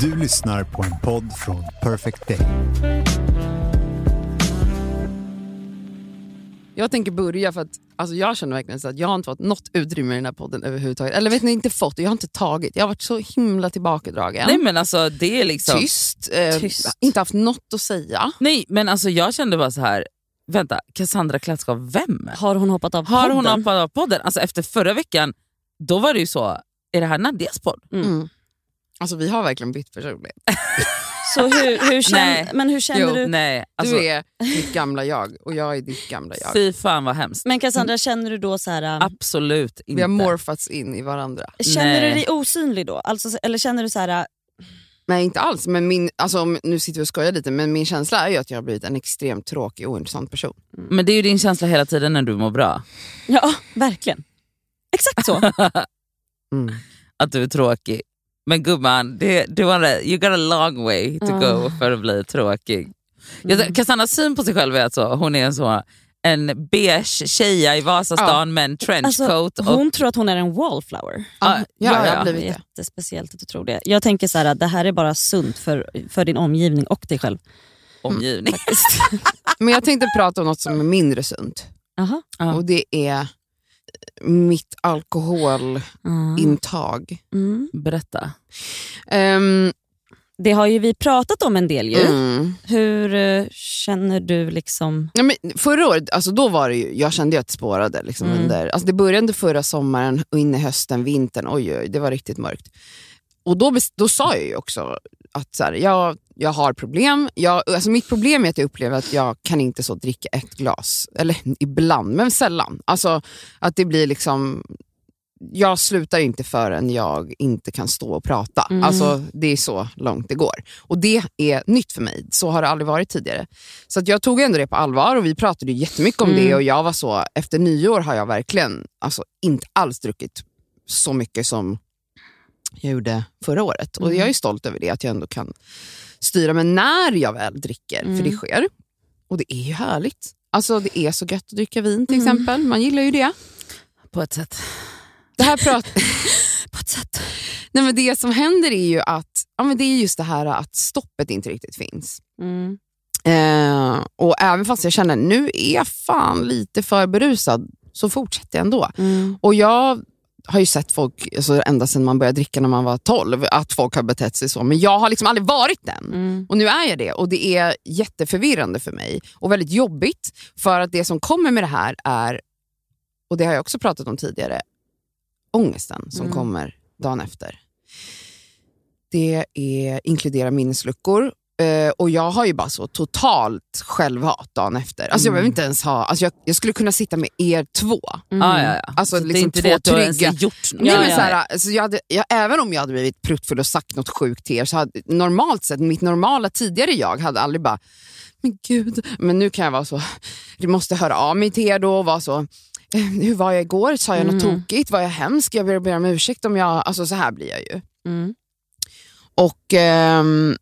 Du lyssnar på en podd från Perfect Day. Jag tänker börja för att alltså jag känner verkligen så att jag har inte fått något utrymme i den här podden överhuvudtaget. Eller vet ni, inte fått, jag har inte tagit. Jag har varit så himla tillbakadragen. Nej men alltså det är liksom... Tyst, eh, Tyst. inte haft något att säga. Nej men alltså jag kände bara så här. vänta, Cassandra Klätskov, vem? Har hon hoppat av Har podden? hon hoppat av podden? Alltså efter förra veckan, då var det ju så, är det här Nadias podd? Mm. Alltså vi har verkligen bytt personlighet. Så hur, hur känner, men hur känner Jo. du? Nej, alltså, du är ditt gamla jag och jag är ditt gamla jag. fy fan vad hemskt. Men Cassandra, känner du då så här, äh, Absolut inte. Vi har morfats in i varandra. känner Nej. du dig osynlig då? Alltså, eller känner du så här, äh, Nej inte alls, men min, alltså, nu sitter vi och skojar lite men min känsla är ju att jag har blivit en extremt tråkig och ointressant person. Men det är ju din känsla hela tiden när du mår bra. ja verkligen. Exakt så. Mm. Att du är tråkig. Men gumman, det, du har, you got a long way to go Ah. för att bli tråkig. Mm. Syn på sig själv är att så, hon är en, så, en beige tjeja i Vasastan med en trenchcoat. Alltså, och, hon tror att hon är en wallflower. Ja, ja, ja, ja. blivit det. Jättespeciellt att du tror det. Jag tänker så här, att det här är bara sunt för, för din omgivning och dig själv. omgivning. Men jag tänkte prata om något som är mindre sunt. Aha. Ja. Och det är mitt alkoholintag. Mm. Berätta. Ehm, Det har ju vi pratat om en del ju. mm. Hur eh, känner du liksom? Ja, men förra året, alltså då var det ju, jag kände att det spårade. Liksom Mm. under, alltså det började förra sommaren och in i hösten, vintern. Oj, oj, det var riktigt mörkt. Och då, då sa jag ju också att så här, jag, jag har problem. Jag, alltså mitt problem är att jag upplever att jag kan inte så dricka ett glas. Eller ibland, men sällan. Alltså att det blir liksom... Jag slutar inte förrän jag inte kan stå och prata. Mm. Alltså Det är så långt det går. Och det är nytt för mig. Så har det aldrig varit tidigare. Så att jag tog ändå det på allvar och vi pratade jättemycket om Mm. det. Och jag var så, efter nyår har jag verkligen alltså, inte alls druckit så mycket som jag gjorde förra året. Och Mm. jag är stolt över det, att jag ändå kan styra mig när jag väl dricker, för det Mm. sker. Och det är ju härligt. Alltså Det är så gött att dricka vin till Mm. exempel, man gillar ju det. På ett sätt. Det, här prat På ett sätt. Nej, men det som händer är ju att ja, men det är just det här att stoppet inte riktigt finns. Mm. Eh, och även fast jag känner nu är jag fan lite för berusad så fortsätter jag ändå. Mm. Och jag har ju sett folk, alltså, ända sedan man började dricka när man var 12, att folk har betett sig så. Men jag har liksom aldrig varit den. Mm. Och nu är jag det och det är jätteförvirrande för mig och väldigt jobbigt. För att det som kommer med det här är, och det har jag också pratat om tidigare, ångesten som Mm. kommer dagen efter. Det är, inkluderar minnesluckor. Eh, Och jag har ju bara så totalt självhat dagen efter. Alltså jag Mm. behöver inte ens ha, alltså jag, jag skulle kunna sitta med er två. Mm. Ah, ja, ja. Alltså så det är liksom inte två det att du har ens trygga- gjort något. Nej, Ja, men ja, så här, alltså jag hade, jag, även om jag hade blivit pruttfull och sagt något sjukt till er, så hade normalt sett, mitt normala tidigare jag hade aldrig bara, men gud. Men nu kan jag vara så, jag måste höra av mig till er då och vara så, eh, hur var jag igår? Sa jag något Mm. tokigt? Var jag hemsk? Jag ber, ber om ursäkt om jag, alltså så här blir jag ju. Mm. Och ehm,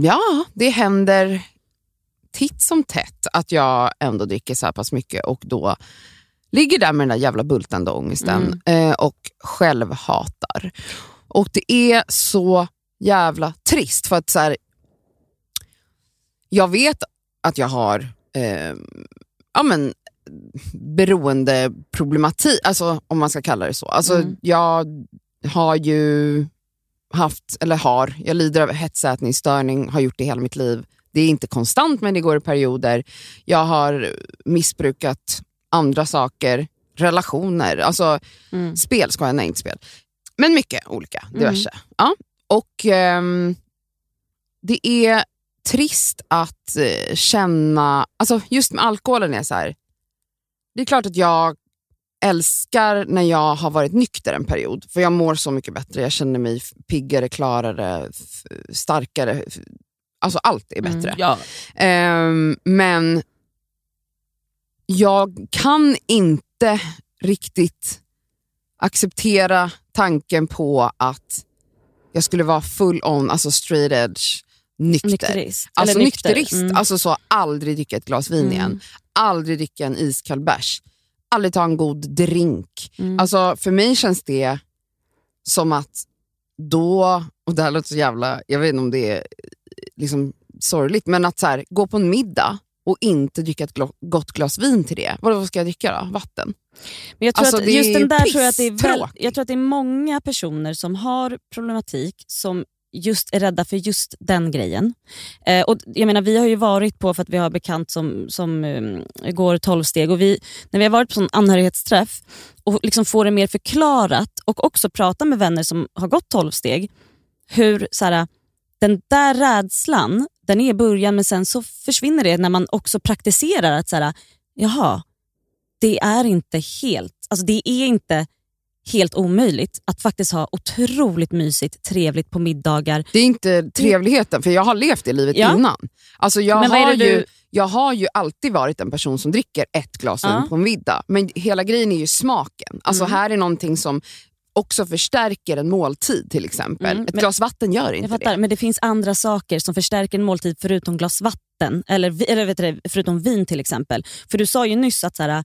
ja, det händer titt som tätt att jag ändå dricker så här pass mycket och då ligger där med den där jävla bultande ångesten eh, och själv hatar. Och det är så jävla trist för att så här, jag vet att jag har eh, ja, men, beroendeproblematik, alltså, om man ska kalla det så. Alltså, Mm. Jag har ju haft, eller har, jag lider av hetsätningsstörning, har gjort det hela mitt liv. Det är inte konstant men det går i perioder. Jag har missbrukat andra saker, relationer, alltså Mm. spel ska jag, nej inte spel. Men mycket olika, diverse. Ja. Och ehm, det är trist att eh, känna, alltså just med alkoholen är så här. det är klart att jag älskar när jag har varit nykter en period, för jag mår så mycket bättre. Jag känner mig piggare, klarare, starkare. Alltså allt är bättre. Ja. Ehm, men jag kan inte riktigt acceptera tanken på att jag skulle vara full on, alltså straight edge, nykter. Nykterist. Alltså Eller nykter. nykterist, Mm. alltså så aldrig dricka ett glas vin Mm. igen, aldrig dricka en iskall bärs, aldrig ta en god drink. Mm. Alltså för mig känns det som att då och det här låter så jävla, jag vet inte om det är liksom sorgligt, men att så här, gå på en middag och inte dricka ett gott glas vin till det. Vad, vad ska jag dricka då? Vatten? Men jag tror Alltså, att just den där tror jag att det är väl. Jag tror att det är många personer som har problematik som just är rädda för just den grejen. Eh, och jag menar, vi har ju varit på, för att vi har bekant som, som um, går 12 steg, och vi, när vi har varit på sån anhörighetsträff och liksom får det mer förklarat och också prata med vänner som har gått 12 steg, hur så här, den där rädslan, den är i början men sen så försvinner det när man också praktiserar att så här, jaha, det är inte helt, alltså det är inte helt omöjligt att faktiskt ha otroligt mysigt, trevligt på middagar. Det är inte trevligheten, för jag har levt det livet Ja. innan. Alltså jag, Men har ju, du- jag har ju alltid varit en person som dricker ett glas vin Ja. på en middag. Men hela grejen är ju smaken. Alltså Mm. här är någonting som också förstärker en måltid till exempel. Mm, Ett men- glas vatten gör Jag inte fattar, det. men det finns andra saker som förstärker en måltid förutom glas vatten, eller, eller vet du, förutom vin till exempel. För du sa ju nyss att så här,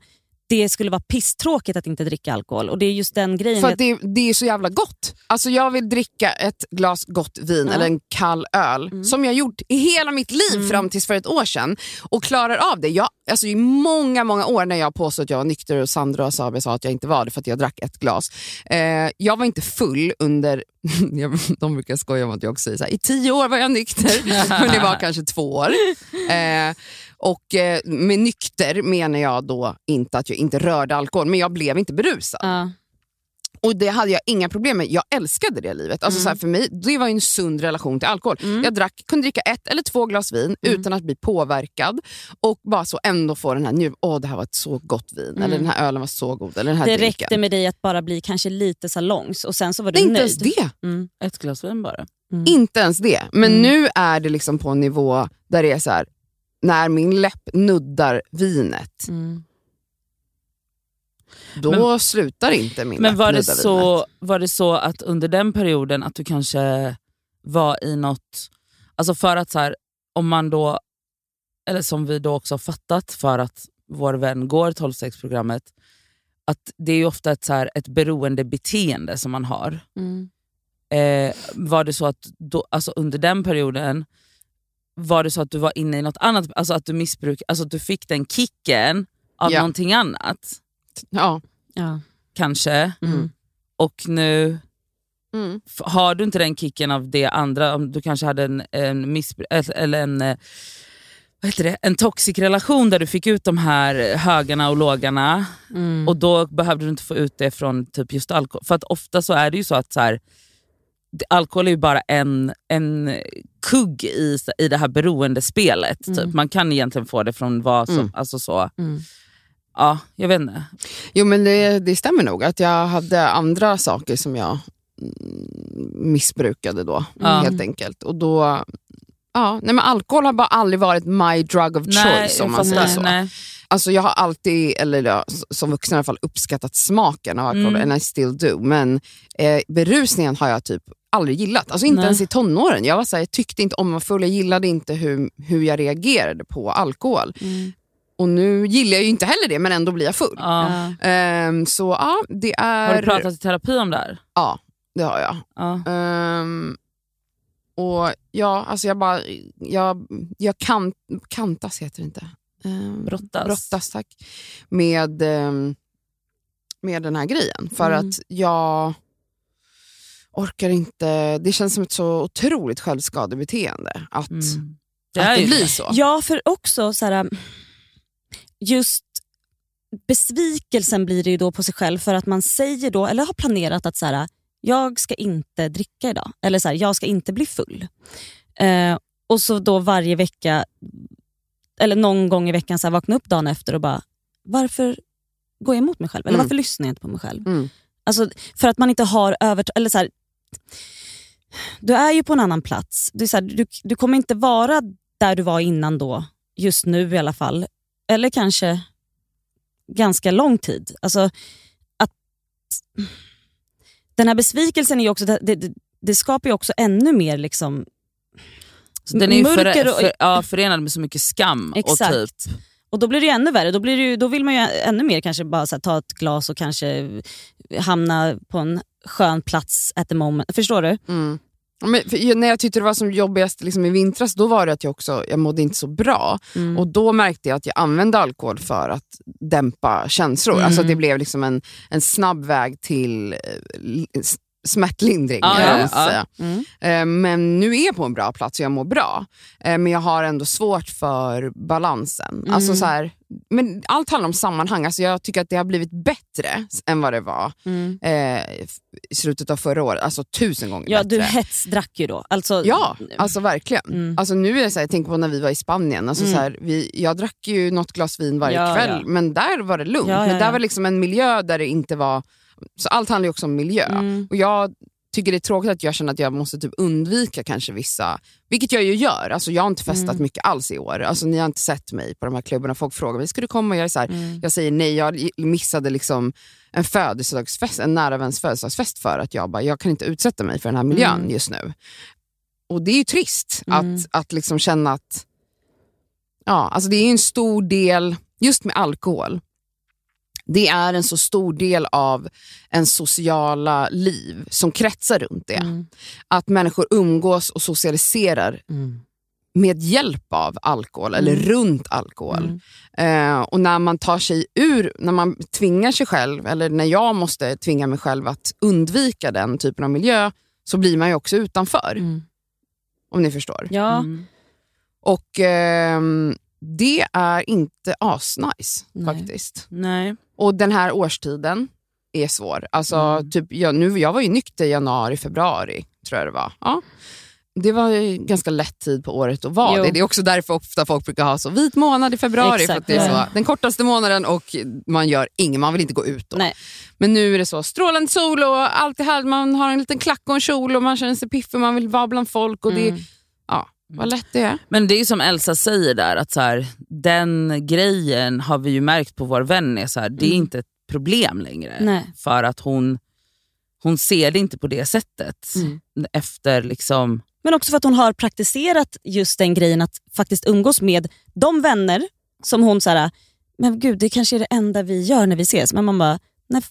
det skulle vara pisstråkigt att inte dricka alkohol och det är just den grejen. För det, det är så jävla gott. Alltså jag vill dricka ett glas gott vin Ja. eller en kall öl Mm. som jag gjort i hela mitt liv Mm. fram tills för ett år sedan och klarar av det. Jag, alltså I många, många år när jag påstod att jag var nykter och Sandra och Sabe sa att jag inte var det för att jag drack ett glas. Eh, jag var inte full under, de brukar skoja om att jag också säger så här, i tio år var jag nykter, men det var kanske två år. Eh, och eh, med nykter menar jag då inte att jag inte rörde alkohol, men jag blev inte berusad. ja. Och det hade jag inga problem med. Jag älskade det livet. Alltså Mm. så här, för mig, det var ju en sund relation till alkohol. Mm. Jag drack, kunde dricka ett eller två glas vin Mm. utan att bli påverkad och bara så ändå få den här, nu, åh det här var ett så gott vin, Mm. eller den här ölen var så god, eller den här Det drinken. räckte med dig att bara bli kanske lite salongs och sen så var du Nej, inte nöjd. ens det. Mm. Ett glas vin bara. Mm. Inte ens det. Men Mm. nu är det liksom på en nivå där det är så här, när min läpp nuddar vinet, Mm. då Men- slutar inte min Men läpp var det, nudda så, vinet. var det så att under den perioden att du kanske var i något, alltså för att så här, om man då, eller som vi då också har fattat för att vår vän går 12-stegsprogrammet, att det är ju ofta ett, så här, ett beroendebeteende som man har. Mm. Eh, var det så att då, alltså under den perioden, var det så att du var inne i något annat, alltså att du missbruk, alltså att du fick den kicken av Ja. någonting annat Ja. Ja. kanske, Mm. och nu Mm. Har du inte den kicken av det andra, om du kanske hade en, en, missbru- eller en, eh, vad heter det? en toxic relation där du fick ut de här högarna och lågarna Mm. och då behövde du inte få ut det från typ just alkohol. För att ofta så är det ju så att så här, alkohol är ju bara en, en kugg i, i det här beroendespelet. Mm. Typ. Man kan egentligen få det från vad som, Mm. alltså så. Mm. Ja, jag vet inte. Jo men det, det stämmer nog att jag hade andra saker som jag mm, missbrukade då Ja. helt enkelt. Och då, ja, nej men alkohol har bara aldrig varit my drug of choice om man säger nej, så. nej. Alltså jag har alltid, eller ja, som vuxen i alla fall, uppskattat smaken av alkohol, Mm. and I still do. Men eh, berusningen har jag typ aldrig gillat. Alltså inte Nej. ens i tonåren. Jag, var så här, jag tyckte inte om att vara full, jag gillade inte hur, hur jag reagerade på alkohol. Mm. Och nu gillar jag ju inte heller det, men ändå blir jag full. Ja. Ehm, så ja, det är... Har du pratat i terapi om det här? Ja, det har jag. Ja. Ehm, och ja, alltså jag bara, jag, jag kan, kantas heter det inte. Ehm, Brottas. brottas tack. Med, ehm, med den här grejen. För Mm. att jag orkar inte, det känns som ett så otroligt självskadebeteende att, Mm. att är det blir så. Ja, för också så här, just besvikelsen blir det ju då på sig själv för att man säger då, eller har planerat att så här, jag ska inte dricka idag. Eller så här, jag ska inte bli full. Eh, och så då varje vecka, eller någon gång i veckan så här, vakna upp dagen efter och bara, varför går jag emot mig själv? Eller Mm. varför lyssnar jag inte på mig själv? Mm. Alltså, för att man inte har över... Eller så här, du är ju på en annan plats. Du, så här, du, du kommer inte vara där du var innan då, just nu i alla fall. Eller kanske ganska lång tid. Alltså, att, den här besvikelsen är också, det, det, det skapar ju också ännu mer liksom, Så den är ju mörker för, och- för, ja, förenad med så mycket skam. Exakt. Och typ, Och då blir det ju ännu värre. Då, blir det ju, då vill man ju ännu mer kanske bara så här, ta ett glas och kanske hamna på en skön plats at the moment. Förstår du? Mm. Men för jag- när jag tyckte det var som jobbigast liksom i vintras, då var det att jag också jag mådde inte så bra. Mm. Och Då märkte jag att jag använde alkohol för att dämpa känslor. Mm. Alltså det blev liksom en, en snabb väg till eh, smärtlindring. Vad ja, ja. Mm. Eh, Men nu är jag på en bra plats och jag mår bra. Eh, Men jag har ändå svårt för balansen. Mm. Alltså så här, men allt handlar om sammanhang. Alltså jag tycker att det har blivit bättre än vad det var Mm. eh, i slutet av förra året. Alltså tusen gånger Ja, bättre. du hetsdrack ju då. Alltså, Ja, alltså verkligen. Mm. Alltså nu är det så här, jag tänker på när vi var i Spanien. Alltså Mm. så här, vi, jag drack ju något glas vin varje Ja, kväll, ja. men där var det lugnt. Men där var liksom en miljö där det inte var... Så allt handlar ju också om miljö. Mm. Och jag tycker det är tråkigt att jag känner att jag måste typ undvika kanske vissa, vilket jag ju gör. Alltså jag har inte festat Mm. mycket alls i år. Alltså ni har inte sett mig på de här klubbarna. Folk frågar mig, ska du komma? Och jag, är så här, Mm. jag säger nej, jag missade liksom en födelsedagsfest, en nära väns födelsedagsfest för att jag bara, jag kan inte utsätta mig för den här miljön Mm. just nu. Och det är ju trist Mm. att, att liksom känna att, ja, alltså det är en stor del, just med alkohol, det är en så stor del av en sociala liv som kretsar runt det. Mm. Att människor umgås och socialiserar Mm. med hjälp av alkohol eller Mm. runt alkohol. Mm. Eh, och när man tar sig ur, när man tvingar sig själv, eller när jag måste tvinga mig själv att undvika den typen av miljö, så blir man ju också utanför. Mm. Om ni förstår. Ja, Mm. Och ehm, det är inte asnice faktiskt. Nej. Och den här årstiden är svår. Alltså, Mm. typ, jag, nu, jag var ju nykter i januari, februari, tror jag det var. Ja. Det var ju ganska lätt tid på året att vara det. Det är också därför ofta folk brukar ha så vit månad i februari. För Exakt, att det är ja. så, den kortaste månaden och man gör inget, man vill inte gå ut då. Nej. Men nu är det så strålande sol och allt är härligt. Man har en liten klack och en kjol och man känner sig piffig, man vill vara bland folk. Och det, Mm. ja, vad lätt det är. Men det är som Elsa säger där, att så här, den grejen har vi ju märkt på vår vän, är så här, det är Mm. inte ett problem längre. Nej. För att hon, hon ser det inte på det sättet. Mm. Efter liksom... Men också för att hon har praktiserat just den grejen att faktiskt umgås med de vänner som hon så här, men gud det kanske är det enda vi gör när vi ses. Men man bara, nej,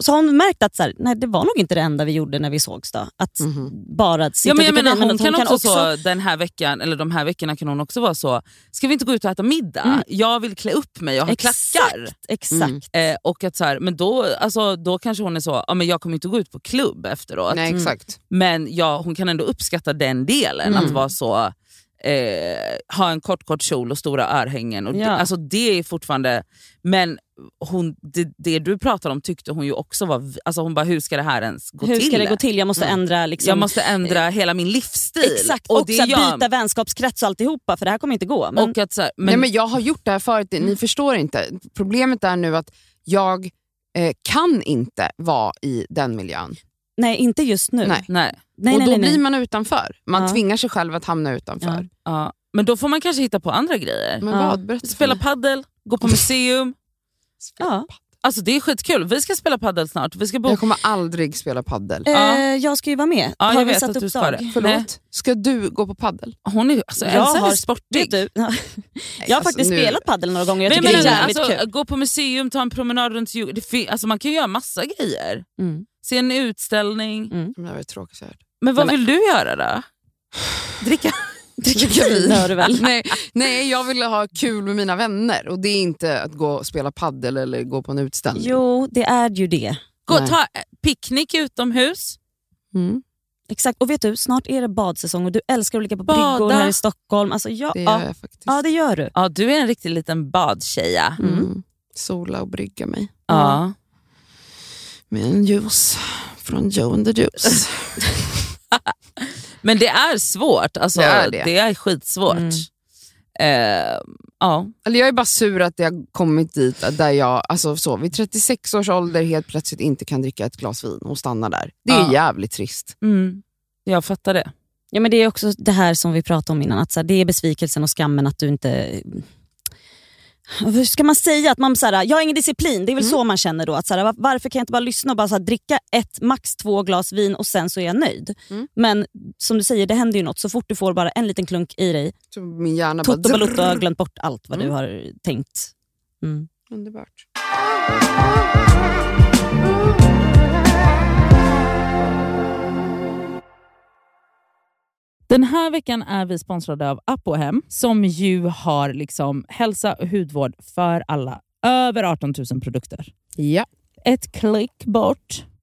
så har hon märkt att så här, nej, det var nog inte det enda vi gjorde när vi sågs. Då. Att Mhm. bara sitta Ja, men jag menar, hon, att kan också, så, den här veckan, eller de här veckorna kan hon också vara så, ska vi inte gå ut och äta middag? Mm. Jag vill klä upp mig och ha klackar. Exakt, exakt. Mm. Eh, och att så här, men då, alltså, då kanske hon är så, ja, men jag kommer inte gå ut på klubb efteråt. Nej, exakt. Men ja, hon kan ändå uppskatta den delen, Mm. att vara så eh, ha en kort kort kjol och stora örhängen. Och det, Ja. alltså, det är fortfarande, men hon, det, det du pratar om tyckte hon ju också var, alltså hon bara hur ska det här ens gå Hur till? ska det gå till? Jag måste Mm. ändra liksom, Jag måste ändra hela min livsstil. Exakt, och, det så här, gör- byta vänskapskrets och alltihopa för det här kommer inte gå. Men, och att, så här, men, Nej, men jag har gjort det här förut, ni Mm. förstår inte. Problemet är nu att jag eh, kan inte vara i den miljön. Nej, inte just nu. Nej. nej. nej, och nej, då nej, nej. blir man utanför. Man Ja. tvingar sig själv att hamna utanför. Ja. Men då får man kanske hitta på andra grejer. Men Ja. vad? Berätta Spela paddel, gå på museum. Ja. Alltså det är skitkul. Vi ska spela paddel snart. Vi ska bo... Jag kommer aldrig spela paddel. Ja. Eh, jag ska ju vara med. Ja, har jag vi vet satt att upp du ska dag? det. Förlåt, Nej. ska du gå på paddel? Hon är, alltså, Jag Elsa är har- sportig. Vet du, jag har alltså, faktiskt nu- spelat paddel några gånger. Jag Men tycker jag det är menar, jävligt alltså, kul. Gå på museum, ta en promenad runt fin- alltså, Man kan ju göra massa grejer. Mm. Se en utställning. Mm. Det var det tråkigaste jag hört. Men vad vill du göra då? Dricka? Dricka vin hör du väl? nej, nej, jag vill ha kul med mina vänner och det är inte att gå och spela paddel eller gå på en utställning. Jo, det är ju det. Gå Nej. ta picknick utomhus. Mm, Exakt. Och vet du, snart är det badsäsong och du älskar att ligga på Bada. bryggor här i Stockholm. Alltså, ja, det gör ja, jag faktiskt. ja, det gör du. Ja, du är en riktig liten badtjeja. Mm. Sola och brygga mig Ja. Med en juice från Joe and the Juice. Men det är svårt. Alltså, Det det, är det. är skitsvårt. Mm. Eh, ja. Eller jag är bara sur att det har kommit dit där jag alltså så, vid 36 års ålder helt plötsligt inte kan dricka ett glas vin och stanna där. Det är Ja. jävligt trist. Mm. Jag fattar det. Ja, men det är också det här som vi pratade om innan, att så här, det är besvikelsen och skammen att du inte... Hur ska man säga? Att man så här, jag har ingen disciplin, det är väl så man känner då. Att så här, varför kan jag inte bara lyssna och bara så här, dricka ett, max två glas vin och sen så är jag nöjd. Mm. Men som du säger, det händer ju något. Så fort du får bara en liten klunk i dig, Så min hjärna Toto bara... Balotto har glömt bort allt vad du Mm. har tänkt. Mm. Underbart. Den här veckan är vi sponsrade av Apohem som ju har liksom hälsa och hudvård för alla. Över 18 000 produkter. Ja. Ett klick bort.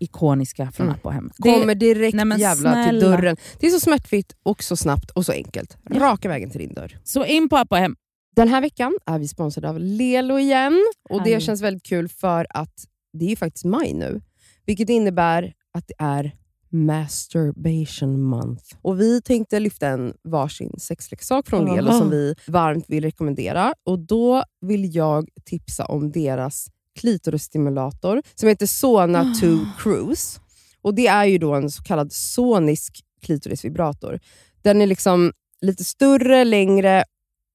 ikoniska från Mm. Apohem. Kommer direkt Nej, jävla till snälla. dörren. Det är så smärtfritt och så snabbt och så enkelt. Raka vägen till din dörr. Så in på Apohem. Den här veckan är vi sponsrade av Lelo igen. Och Det känns väldigt kul för att det är ju faktiskt maj nu. Vilket innebär att det är masturbation month. Och Vi tänkte lyfta en varsin sexleksak från. Lelo som vi varmt vill rekommendera. Och Då vill jag tipsa om deras klitorisstimulator som heter Sona 2 Cruise. Och Det är ju då en så kallad sonisk klitorisvibrator. Den är liksom lite större, längre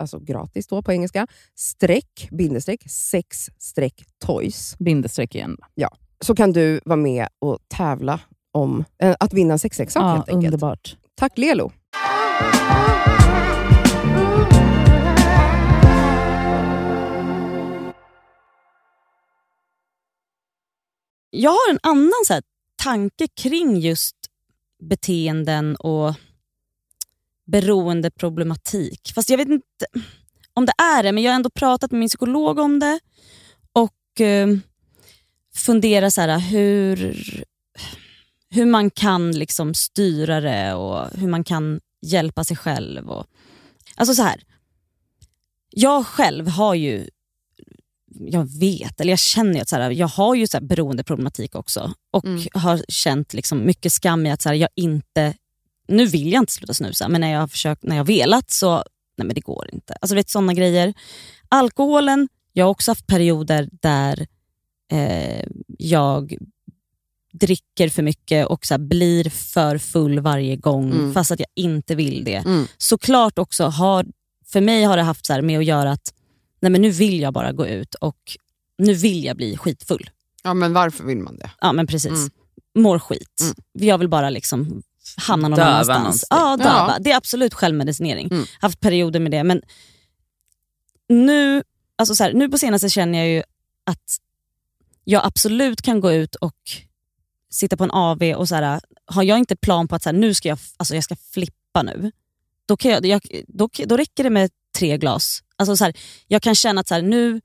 alltså gratis då på engelska, streck, bindestreck, sex streck toys. Bindestreck igen. Så kan du vara med och tävla om eh, att vinna en sexleksak Ja, helt enkelt. underbart. Tack Lelo! Jag har en annan så här, tanke kring just beteenden och beroendeproblematik. Fast jag vet inte om det är det, men jag har ändå pratat med min psykolog om det och eh, funderar så här, hur, hur man kan liksom styra det och hur man kan hjälpa sig själv. Och, alltså så här. Jag själv har ju jag vet, eller jag känner ju att så här, jag har ju så här beroendeproblematik också. Och Mm. har känt liksom mycket skam i att så här, jag inte, nu vill jag inte sluta snusa, men när jag har försökt, när jag har velat så, nej men det går inte. Alltså vet sådana grejer. Alkoholen, Jag har också haft perioder där eh, jag dricker för mycket och så blir för full varje gång Mm. fast att jag inte vill det. Mm. Såklart också har, för mig har det haft så med att göra att nej men nu vill jag bara gå ut och nu vill jag bli skitfull. Ja, men varför vill man det? Ja men precis. Mm. Mår skit. Mm. Jag vill bara liksom hamna någon Döva annanstans. någonstans. Ja, döva. Ja. Det är absolut självmedicinering. Mm. Haft perioder med det men nu, alltså så här, nu på senaste känner jag ju att jag absolut kan gå ut och sitta på en AV och så här, har jag inte plan på att så här, nu ska jag, alltså jag ska flippa nu, då, kan jag, jag, då, då räcker det med tre glas. Alltså så här, jag kan känna att så här, nu,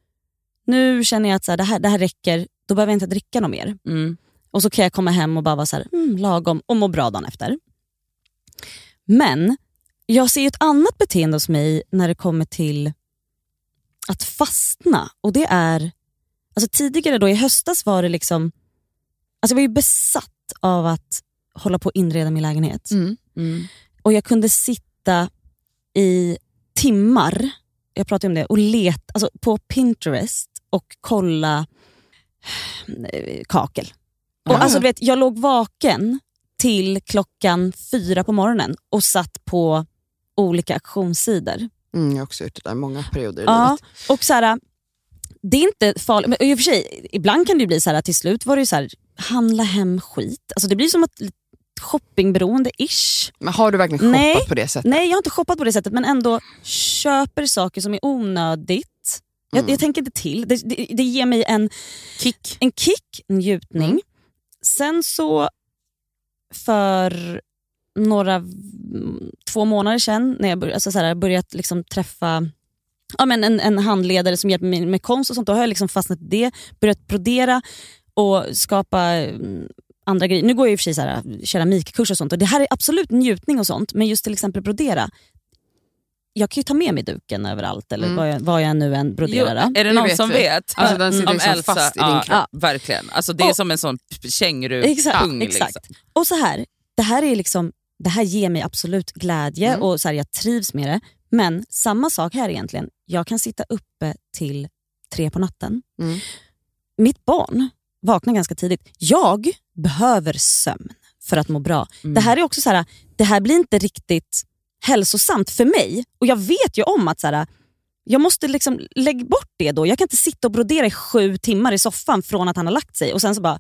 nu känner jag att så här, det, här, det här räcker, då behöver jag inte dricka något mer. Mm. Och så kan jag komma hem och bara vara så här, mm, lagom och må bra dagen efter. Men jag ser ju ett annat beteende hos mig när det kommer till att fastna. Och det är, alltså tidigare då i höstas var det liksom, alltså jag var ju besatt av att hålla på och inreda min lägenhet. Mm. Mm. Och jag kunde sitta i timmar, jag pratade om det, och leta alltså på Pinterest och kolla eh, kakel. Och alltså, du vet, jag låg vaken till klockan fyra på morgonen och satt på olika auktionssidor. Mm, jag har också gjort det där många perioder i Ja, livet. och så här, det är inte farligt, men i och för sig, ibland kan det bli så här, till slut var det så här, handla hem skit. Alltså det blir som ett shoppingberoende-ish. Men har du verkligen Nej. shoppat på det sättet? Nej, jag har inte shoppat på det sättet men ändå köper saker som är onödigt. Jag, Mm. jag tänker inte till. Det, det, det ger mig en, Kick. en kick, en njutning. Mm. Sen så för några, mm, två månader sedan när jag började, alltså så här, börjat liksom träffa ja, men en, en handledare som hjälper mig med konst och sånt, då har jag liksom fastnat i det, börjat brodera och skapa mm, andra grejer. Nu går jag i och för sig så här, keramikkurs och sånt och det här är absolut njutning och sånt men just till exempel brodera, jag kan ju ta med mig duken överallt eller Mm. vad, jag, vad jag nu än Jo, broderar. är det någon vet som vi. vet? Alltså, den sitter Om liksom Elsa, fast i din kropp. Ja, verkligen. Alltså, det är Och- som en sån känguru Exakt, pung, exakt. Liksom. Och så här, det här, är liksom, det här ger mig absolut glädje Mm. och så här, jag trivs med det. Men samma sak här egentligen. Jag kan sitta uppe till tre på natten. Mm. Mitt barn vaknar ganska tidigt. Jag behöver sömn för att må bra. Mm. Det här är också så här, det här blir inte riktigt hälsosamt för mig. Och jag vet ju om att så här, jag måste liksom lägga bort det då. Jag kan inte sitta och brodera i sju timmar i soffan från att han har lagt sig och sen så bara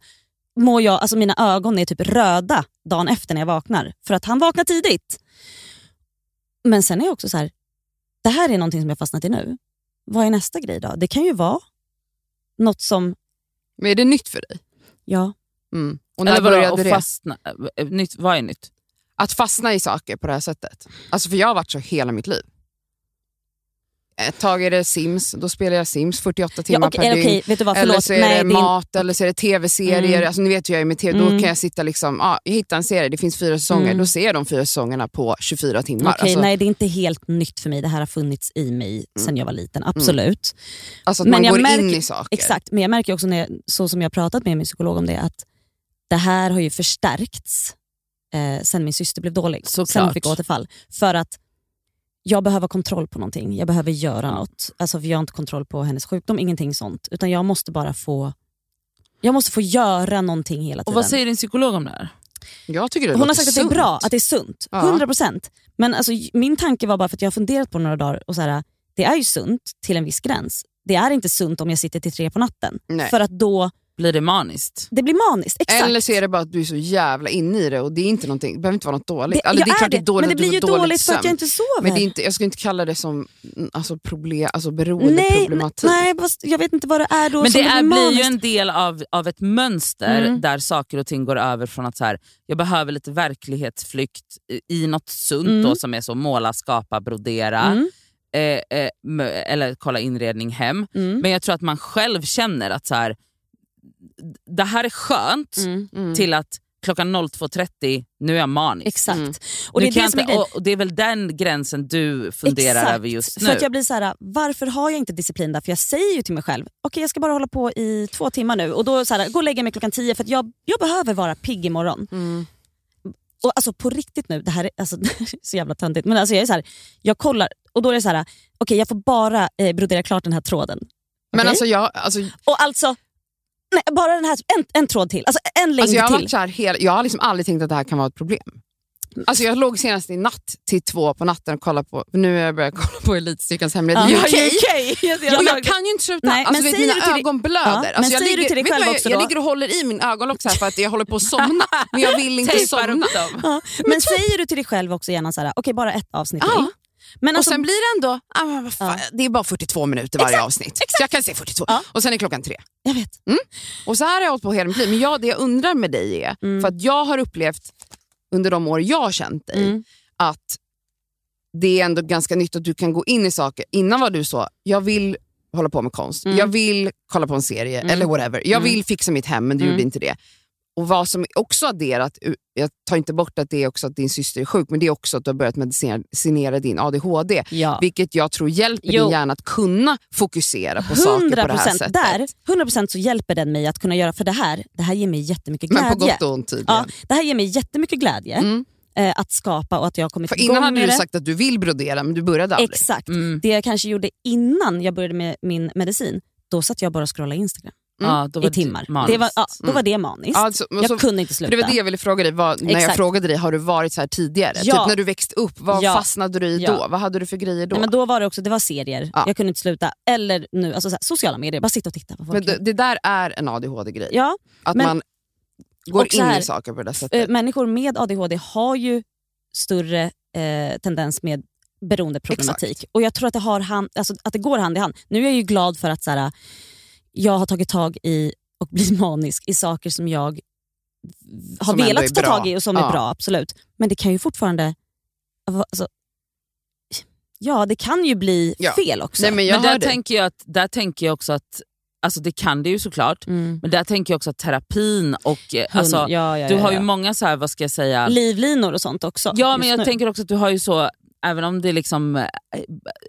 mår jag, alltså mina ögon är typ röda dagen efter när jag vaknar för att han vaknar tidigt. Men sen är jag också så här, det här är någonting som jag fastnat i nu. Vad är nästa grej då? Det kan ju vara något som, Men är det nytt för dig? ja, Mm. Och när Eller började det? fastna, äh, nytt, vad är nytt? Att fastna i saker på det här sättet. Alltså för jag har varit så hela mitt liv. Ett tag är det Sims, då spelar jag Sims 48 timmar ja okej, per eller dygn. vet du vad, Eller så är Nej, det är- mat, eller så är det tv-serier. Mm. Alltså, ni vet ju jag är med TV, Mm. då kan jag sitta liksom, ah, jag hittar en serie, det finns fyra säsonger, Mm. då ser jag de fyra säsongerna på 24 timmar. Okej, alltså, nej det är inte helt nytt för mig. Det här har funnits i mig sen jag var liten, absolut. alltså att men man jag går märker- in i saker. Exakt, men jag märker också när jag, så som jag har pratat med min psykolog om det, att det här har ju förstärkts eh, sen min syster blev dålig. Såklart. Sen hon fick återfall. För att jag behöver kontroll på någonting, jag behöver göra något. Alltså, för jag har inte kontroll på hennes sjukdom, ingenting sånt. Utan jag måste bara få jag måste få göra någonting hela Och tiden. vad säger din psykolog om det här? Jag tycker det Hon har sagt att det är bra, att det är sunt. Ja. 100%. Men alltså, min tanke var bara för att jag har funderat på några dagar och så här, det är ju sunt till en viss gräns. Det är inte sunt om jag sitter till tre på natten. Nej. För att då, Blir det maniskt? det blir maniskt. Exakt. Eller så är det bara att du är så jävla inne i det och det är inte någonting, det behöver inte vara något dåligt. det, jag det är klart det är dåligt men det blir ju dåligt dåligt för att jag inte sover. Men det är inte, jag skulle inte kalla det som mm, alltså, problem, alltså nej, beroendeproblematik. nej, fast jag vet inte vad det är då Men som det är, blir blir ju en del av, av ett mönster Mm. där saker och ting går över från att så här, jag behöver lite verklighetsflykt i- i något sunt Mm. då, som är så måla, skapa, brodera. Mm, Eh, eh, eller kolla inredning hem. mm, Men jag tror att man själv känner att så här, det här är skönt mm. Mm. till att klockan 02.30, nu är jag manisk. Exakt. Mm. Och det Nu är det inte, och, det är väl den gränsen du funderar Exakt. över just nu. För att jag blir så här, varför har jag inte disciplin där? För jag säger ju till mig själv, okej jag ska bara hålla på i två timmar nu och då så här, gå och lägga mig klockan tio för att jag, jag behöver vara pigg imorgon. Mm. Och alltså på riktigt nu, det här är, alltså, det är så jävla töntigt, men alltså jag är så här, jag kollar och då är det så här, okej jag får bara eh, brodera klart den här tråden. Men alltså jag, alltså, Och alltså, nej, bara den här, en, en tråd till. Alltså en längd alltså jag, har till. så här hela, jag har liksom aldrig tänkt att det här kan vara ett problem. Alltså jag låg senast i natt till två på natten och kollade på, nu har jag börjat kolla på Elitstyrkans hemlighet. Ja. UK. Ja, och men- jag kan ju inte sluta. Nej, alltså, men vet, mina dig- ögon blöder. Ja, men alltså, jag, säger du ligger, till dig vet själv vad, jag, också jag då? ligger och håller i min ögonlock så här för att jag håller på att somna, men jag vill inte somna. Ja. Men säger du till dig själv också gärna så här, okej bara ett avsnitt till. Men och alltså, sen blir det ändå, ah, vad fan, det är bara 42 minuter varje avsnitt. Så jag kan se 42. Ja. Och sen är klockan tre. jag vet. Och så här har jag hållit på hela mitt liv. Men jag, det jag undrar med dig är, Mm. för att jag har upplevt under de år jag har känt dig, Mm. att det är ändå ganska nytt att du kan gå in i saker. Innan var du så, jag vill hålla på med konst, Mm. jag vill kolla på en serie Mm. eller whatever. Jag Mm. vill fixa mitt hem men du Mm. gjorde inte det. Och vad som också adderat, jag tar inte bort att det är också att din syster är sjuk, men det är också att du har börjat medicinera din ADHD. Ja. Vilket jag tror hjälper Jo. din hjärna att kunna fokusera på saker på det här sättet. Där, 100% så hjälper den mig att kunna göra, för det här, det här ger mig jättemycket Men glädje. på gott och ont tydligen. ja, det här ger mig jättemycket glädje Mm. eh, att skapa och att jag har kommit För igång innan hade med du det. sagt att du vill brodera men du började aldrig. Exakt. Mm. Det jag kanske gjorde innan jag började med min medicin, då satt jag bara och scrollade Instagram Ja, då var i timmar. maniskt. Det var, ja, då var det maniskt. Alltså, och jag så- kunde inte sluta. det var det jag ville fråga dig, vad, när jag frågade dig, har du varit så här tidigare? Ja. Typ när du växte upp, vad Ja. fastnade du i Ja. då? Vad hade du för grejer då? Nej, men då var det också det var serier, Ja. jag kunde inte sluta. Eller nu, alltså så här, sociala medier, bara sitta och titta på folk. Men det, det där är en ADHD-grej. ja, att men- man går så in här, i saker på det där sättet. eh, människor med ADHD har ju större eh, tendens med beroendeproblematik. Exakt. Och jag tror att det, har hand, alltså, att det går hand i hand. Nu är jag ju glad för att så här, jag har tagit tag i och blivit manisk i saker som jag har Som velat ta tag i och som Ja. är bra. absolut. Men det kan ju fortfarande... Alltså, ja, det kan ju bli Ja. fel också. Nej, men jag Men där tänker, jag att, där tänker jag också att, alltså det kan det ju såklart, Mm. men där tänker jag också att terapin och eh, Hund- alltså, ja, ja, du ja, har ju många så här, vad ska jag säga, livlinor och sånt också. Ja men jag nu. tänker också att du har ju så, även om det liksom eh,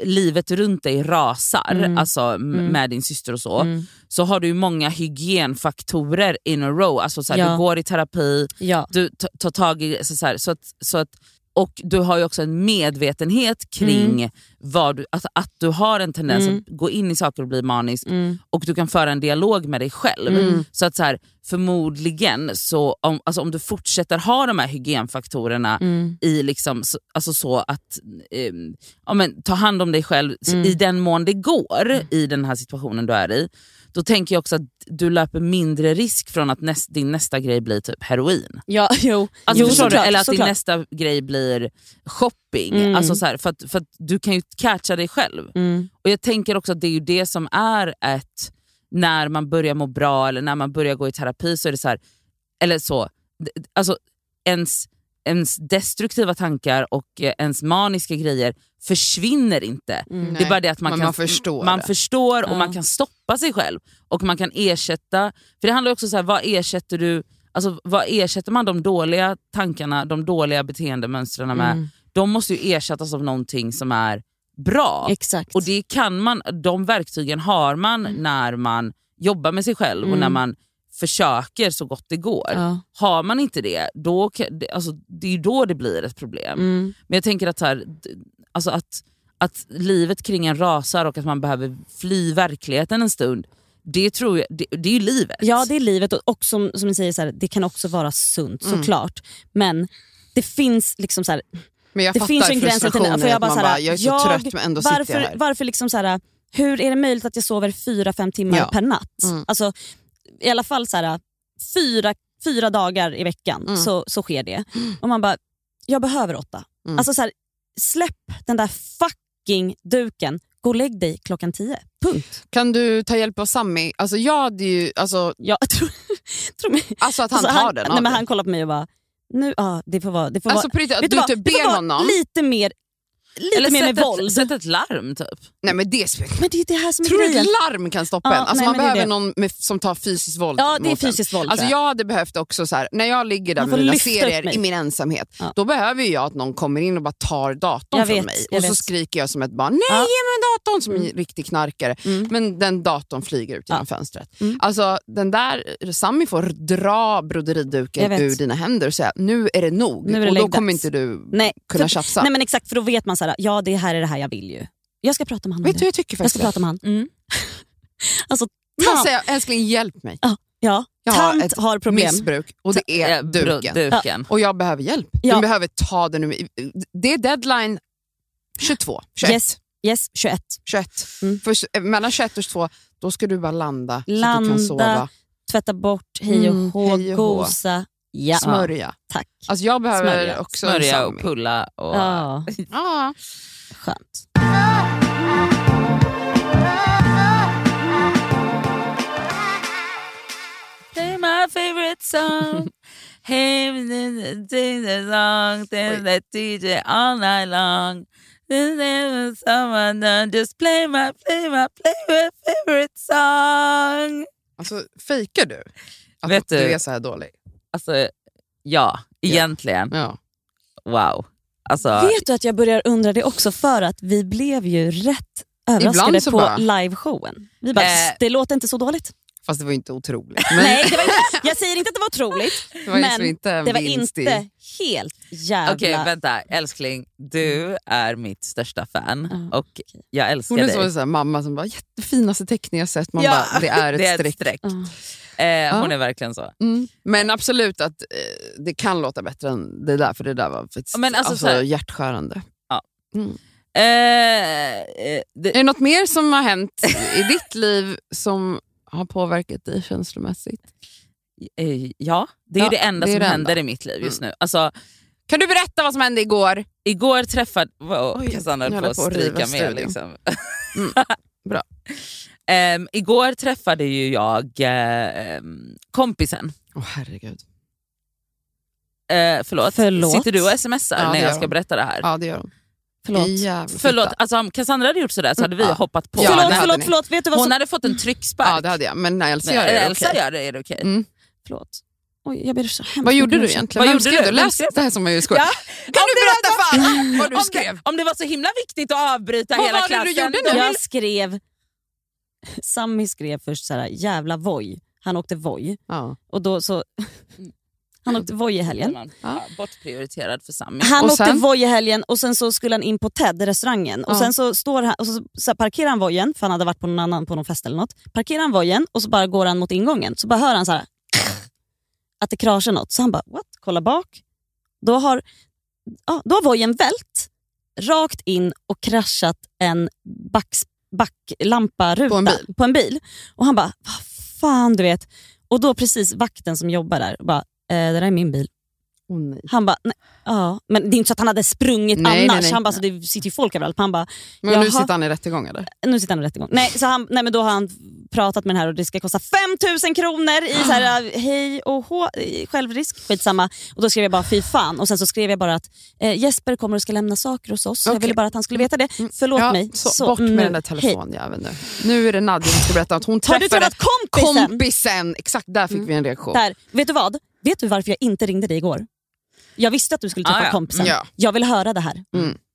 livet runt dig rasar Mm. alltså, Mm. med din syster och så, Mm. så har du många hygienfaktorer in a row. Alltså, så här, Ja. Du går i terapi, Ja. du tar tag i... Så, så, här, så, att, så att, och du har ju också en medvetenhet kring vad du, att, att du har en tendens Mm. att gå in i saker och bli manisk Mm. och du kan föra en dialog med dig själv. Mm. Så att så här, förmodligen, så, om, alltså, om du fortsätter ha de här hygienfaktorerna Mm. i liksom, så- alltså så att eh, ja, men, ta hand om dig själv Mm. i den mån det går i den här situationen du är i. Då tänker jag också att du löper mindre risk från att näst, din nästa grej blir typ heroin. Ja, jo. Alltså, jo förstår du? såklart, Eller att din såklart. nästa grej blir shopping. Mm. Alltså så här, för, att, för att du kan ju catcha dig själv. Mm. Och Jag tänker också att det är ju det som är ett, när man börjar må bra eller när man börjar gå i terapi så är det så här, eller så, alltså ens, ens destruktiva tankar och eh, ens maniska grejer försvinner inte. Mm. Det är bara det att man, kan, man förstår man förstår och Ja. man kan stoppa sig själv. Och man kan ersätta, för det handlar också om vad ersätter du Alltså, vad ersätter man de dåliga tankarna, de dåliga beteendemönstren med? Mm. De måste ju ersättas av någonting som är bra. Exakt. Och det kan man, de verktygen har man när man jobbar med sig själv och Mm. när man försöker så gott det går. ja. Har man inte det, då, alltså, det är ju då det blir ett problem. mm. Men jag tänker att, så här, alltså att, att livet kring en rasar och att man behöver fly verkligheten en stund, det, tror jag, det, det är ju livet. ja, det är livet och, och som, som ni säger, så här, det kan också vara sunt Mm. såklart. Men det finns liksom så här, Men jag det fattar finns en gräns till För jag, bara, så bara, här, jag är så trött men ändå varför, sitter jag här. Varför liksom så här, hur är det möjligt att jag sover fyra, fem timmar Ja. per natt? Mm. Alltså, I alla fall så här, fyra, fyra dagar i veckan Mm. så, så sker det. Och man bara, jag behöver åtta. Mm. Alltså så här, släpp den där fucking duken, gå och lägg dig klockan tio. Punkt. Kan du ta hjälp av Sammy? Alltså jag hade ju, alltså, Jag tror, tror mig. alltså att han Alltså, tar den nej, men dig. Han kollar på mig och bara, nu, ja, det får vara... Det får Alltså vara på riktigt, att du vad? typ ber honom. Lite mer, lite Eller mer med våld. sätt ett larm typ. Nej men det Men det är det här som Tror du ett larm kan stoppa Ja, en? Alltså nej, man behöver någon med, som tar fysiskt våld Ja, det är fysiskt våld. Alltså jag. hade behövt också så här, när jag ligger där med mina serier i min ensamhet, Ja. då behöver jag att någon kommer in och bara tar datorn Jag från vet, mig. Och så vet. skriker jag som ett barn, nej Ja. ge mig datorn som en riktig knarkare. Mm. Men den datorn flyger ut genom fönstret. Mm. Alltså den där, Sami får dra broderiduken ur dina händer och säga nu är det nog. Nu är det och då kommer inte du Nej, kunna tjafsa. nej men exakt, för då vet man så här, ja det här är det här jag vill ju. Jag ska prata med honom Vet du jag tycker Jag faktiskt ska det? prata med honom. Mm. Alltså, tant, säga älskling hjälp mig. ja, Jag har ett har problem. Missbruk och det är Eh, duken. duken. Och jag behöver hjälp. Ja. Du behöver ta det nu. Det är deadline 22, 21. Yes, yes, 21. 21. Mm. För, s- mellan 21 och 22 då ska du bara landa, så att du Landa, kan sova. Tvätta bort, hej och Mm, hå, hå. gosa. Ja, Smörja. tack. Alltså jag behöver Smörja. också Smörja och pulla. Och, Ja, Ja. skönt. Play my favorite song. hey, sing the song. Then that DJ all night long. Someone done. Just play my, play my, play my favorite song. Alltså fejkar du att Vet du du- är så här dålig? Alltså, ja, egentligen. Ja. Wow. Alltså, Vet du att jag börjar undra det också för att vi blev ju rätt överraskade Ibland så på bara- liveshowen. Vi bara, Eh. det låter inte så dåligt. Fast det var inte otroligt. Men Nej, det var, inte- jag säger inte att det var otroligt, det var liksom men inte en det var inte helt jävla... Okej, vänta. Älskling, du är mitt största fan Ja, och jag älskar Hon är dig. så här, mamma som bara jättefinaste teckning jag sett. Man Ja, bara, det är ett det är streck. ett streck. Ja. Eh, hon är verkligen så. Mm. Men absolut att eh, det kan låta bättre än det där, för det där var faktiskt Men alltså alltså, så här- hjärtskärande. Eh, eh, det, Är det något mer som har hänt i ditt liv som har påverkat dig känslomässigt? eh, ja, det är Ja, det enda det som det händer enda. i mitt liv just nu. Alltså, Kan du berätta vad som hände igår? igår träffade... Wow, Oj, Cassandra jag höll på att stryka med. Liksom. Mm, bra. Ehm, igår träffade ju jag ehm, kompisen. Åh herregud. Eh, förlåt. Förlåt. Sitter du och smsar Ja, när jag ska hon. berätta det här? Ja det gör hon. Förlåt. Förlåt, alltså, om Cassandra hade gjort sådär så hade vi Ja. hoppat på. Ja, förlåt, hade förlåt, förlåt. Vet du vad Hon som... hade fått en tryckspark. Ja det hade jag, men när Elsa gör det, är det Elsa okej. gör det, är det okej? Mm. Förlåt. Oj, jag ber så hemskt Vad gjorde du egentligen? Vad Vem gjorde skrev du? Läs det här som man ju skojar. Ja. Kan du berätta fan vad du om, skrev? det, om det var så himla viktigt att avbryta Vad hela var det klassen. du gjorde nu? Jag skrev... Sammy skrev först så här, jävla voj. Han åkte voj. Ja. Och då så... Han åkte voj i helgen. Ja, bortprioriterad för Sammy. Han Och åkte sen? voj i helgen och sen så skulle han in på Ted, restaurangen. Och Ja. sen så står han, och så, så här parkerar han vojen, för han hade varit på någon, annan, på någon fest eller något. Parkerar han vojen och så bara går han mot ingången. Så bara hör han så här att det kraschar något. Så han bara, what? Kolla bak. Då har, ja, då har vojen vält rakt in och kraschat en backs, backlampa-ruta På en bil? på en bil. Och han bara, vad fan du vet. Och då precis vakten som jobbar där bara, eh, det där är min bil. Nej. Han bara, nej, ja. Men det är inte så att han hade sprungit Nej, nej, annars. nej. han bara, så det sitter ju folk överallt. Han bara, Men nu sitter han i rättegång eller? nu sitter han i rättegång. Nej, så han, nej, men då har han pratat med den här och det ska kosta 5000 kronor i så här, hej och hå, självrisk. Skitsamma. Och då skrev jag bara fy fan och sen så skrev jag bara att eh, Jesper kommer och ska lämna saker hos oss. Jag Okej. ville bara att han skulle veta det. Förlåt ja, mig. Så, bort med nu, den där telefonjäveln nu. Nu är det Nadja som ska berätta att hon Har du träffade kompisen? kompisen. Exakt, där fick vi en reaktion. Där. Vet du vad? Vet du varför jag inte ringde dig igår? Jag visste att du skulle träffa Ah, ja. kompisen. Ja. Jag vill höra det här. Mm.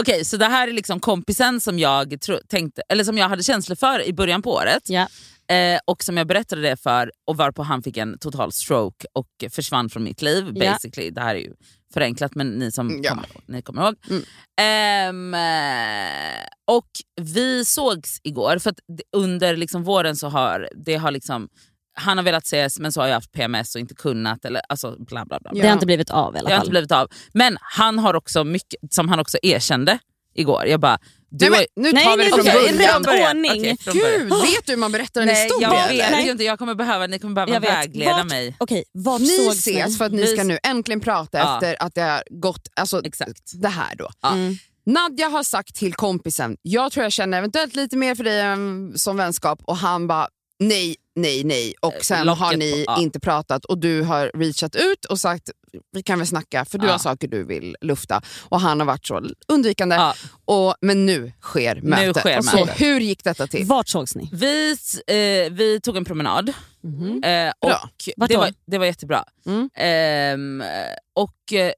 Okej, så det här är liksom kompisen som jag, tro, tänkte, eller som jag hade känslor för i början på året. Ja. Eh, och som jag berättade det för och varpå han fick en total stroke och försvann från mitt liv. Basically. Det här är ju förenklat men ni som Ja. kommer, ni kommer ihåg. Mm. Eh, och vi sågs igår för under liksom våren så har det har liksom han har velat ses men så har jag haft PMS och inte kunnat. Eller, alltså bla bla bla. Ja. Det har inte blivit av i alla Det har fall. inte blivit av. Men han har också mycket, som han också erkände igår. Jag bara, du Nej, men, nu Nej, tar vi det från okej, början. rätt ordning. Okej, från början. Gud, vet du hur man berättar en Nej, historia? jag vet ju inte. Jag kommer behöva, ni kommer behöva Jag vet. vägleda Vart- mig. Okej, vart Ni sågs ses för att ni ska nu äntligen prata Ja. efter att det har gått, alltså Exakt. det här då. Ja. Mm. Nadja har sagt till kompisen, jag tror jag känner eventuellt lite mer för dig än som vänskap och han bara nej, nej, nej och sen Eh, Locket har ni på, ja. inte pratat och du har reachat ut och sagt vi kan väl snacka för du Ja. har saker du vill lufta och han har varit så undvikande. Ja. Och, men nu sker mötet. sker Och så, mötet. hur gick detta till? Vart sågs ni? Vi, eh, vi tog en promenad eh, Bra. och det var, det var jättebra. Mm. Ehm, och eh,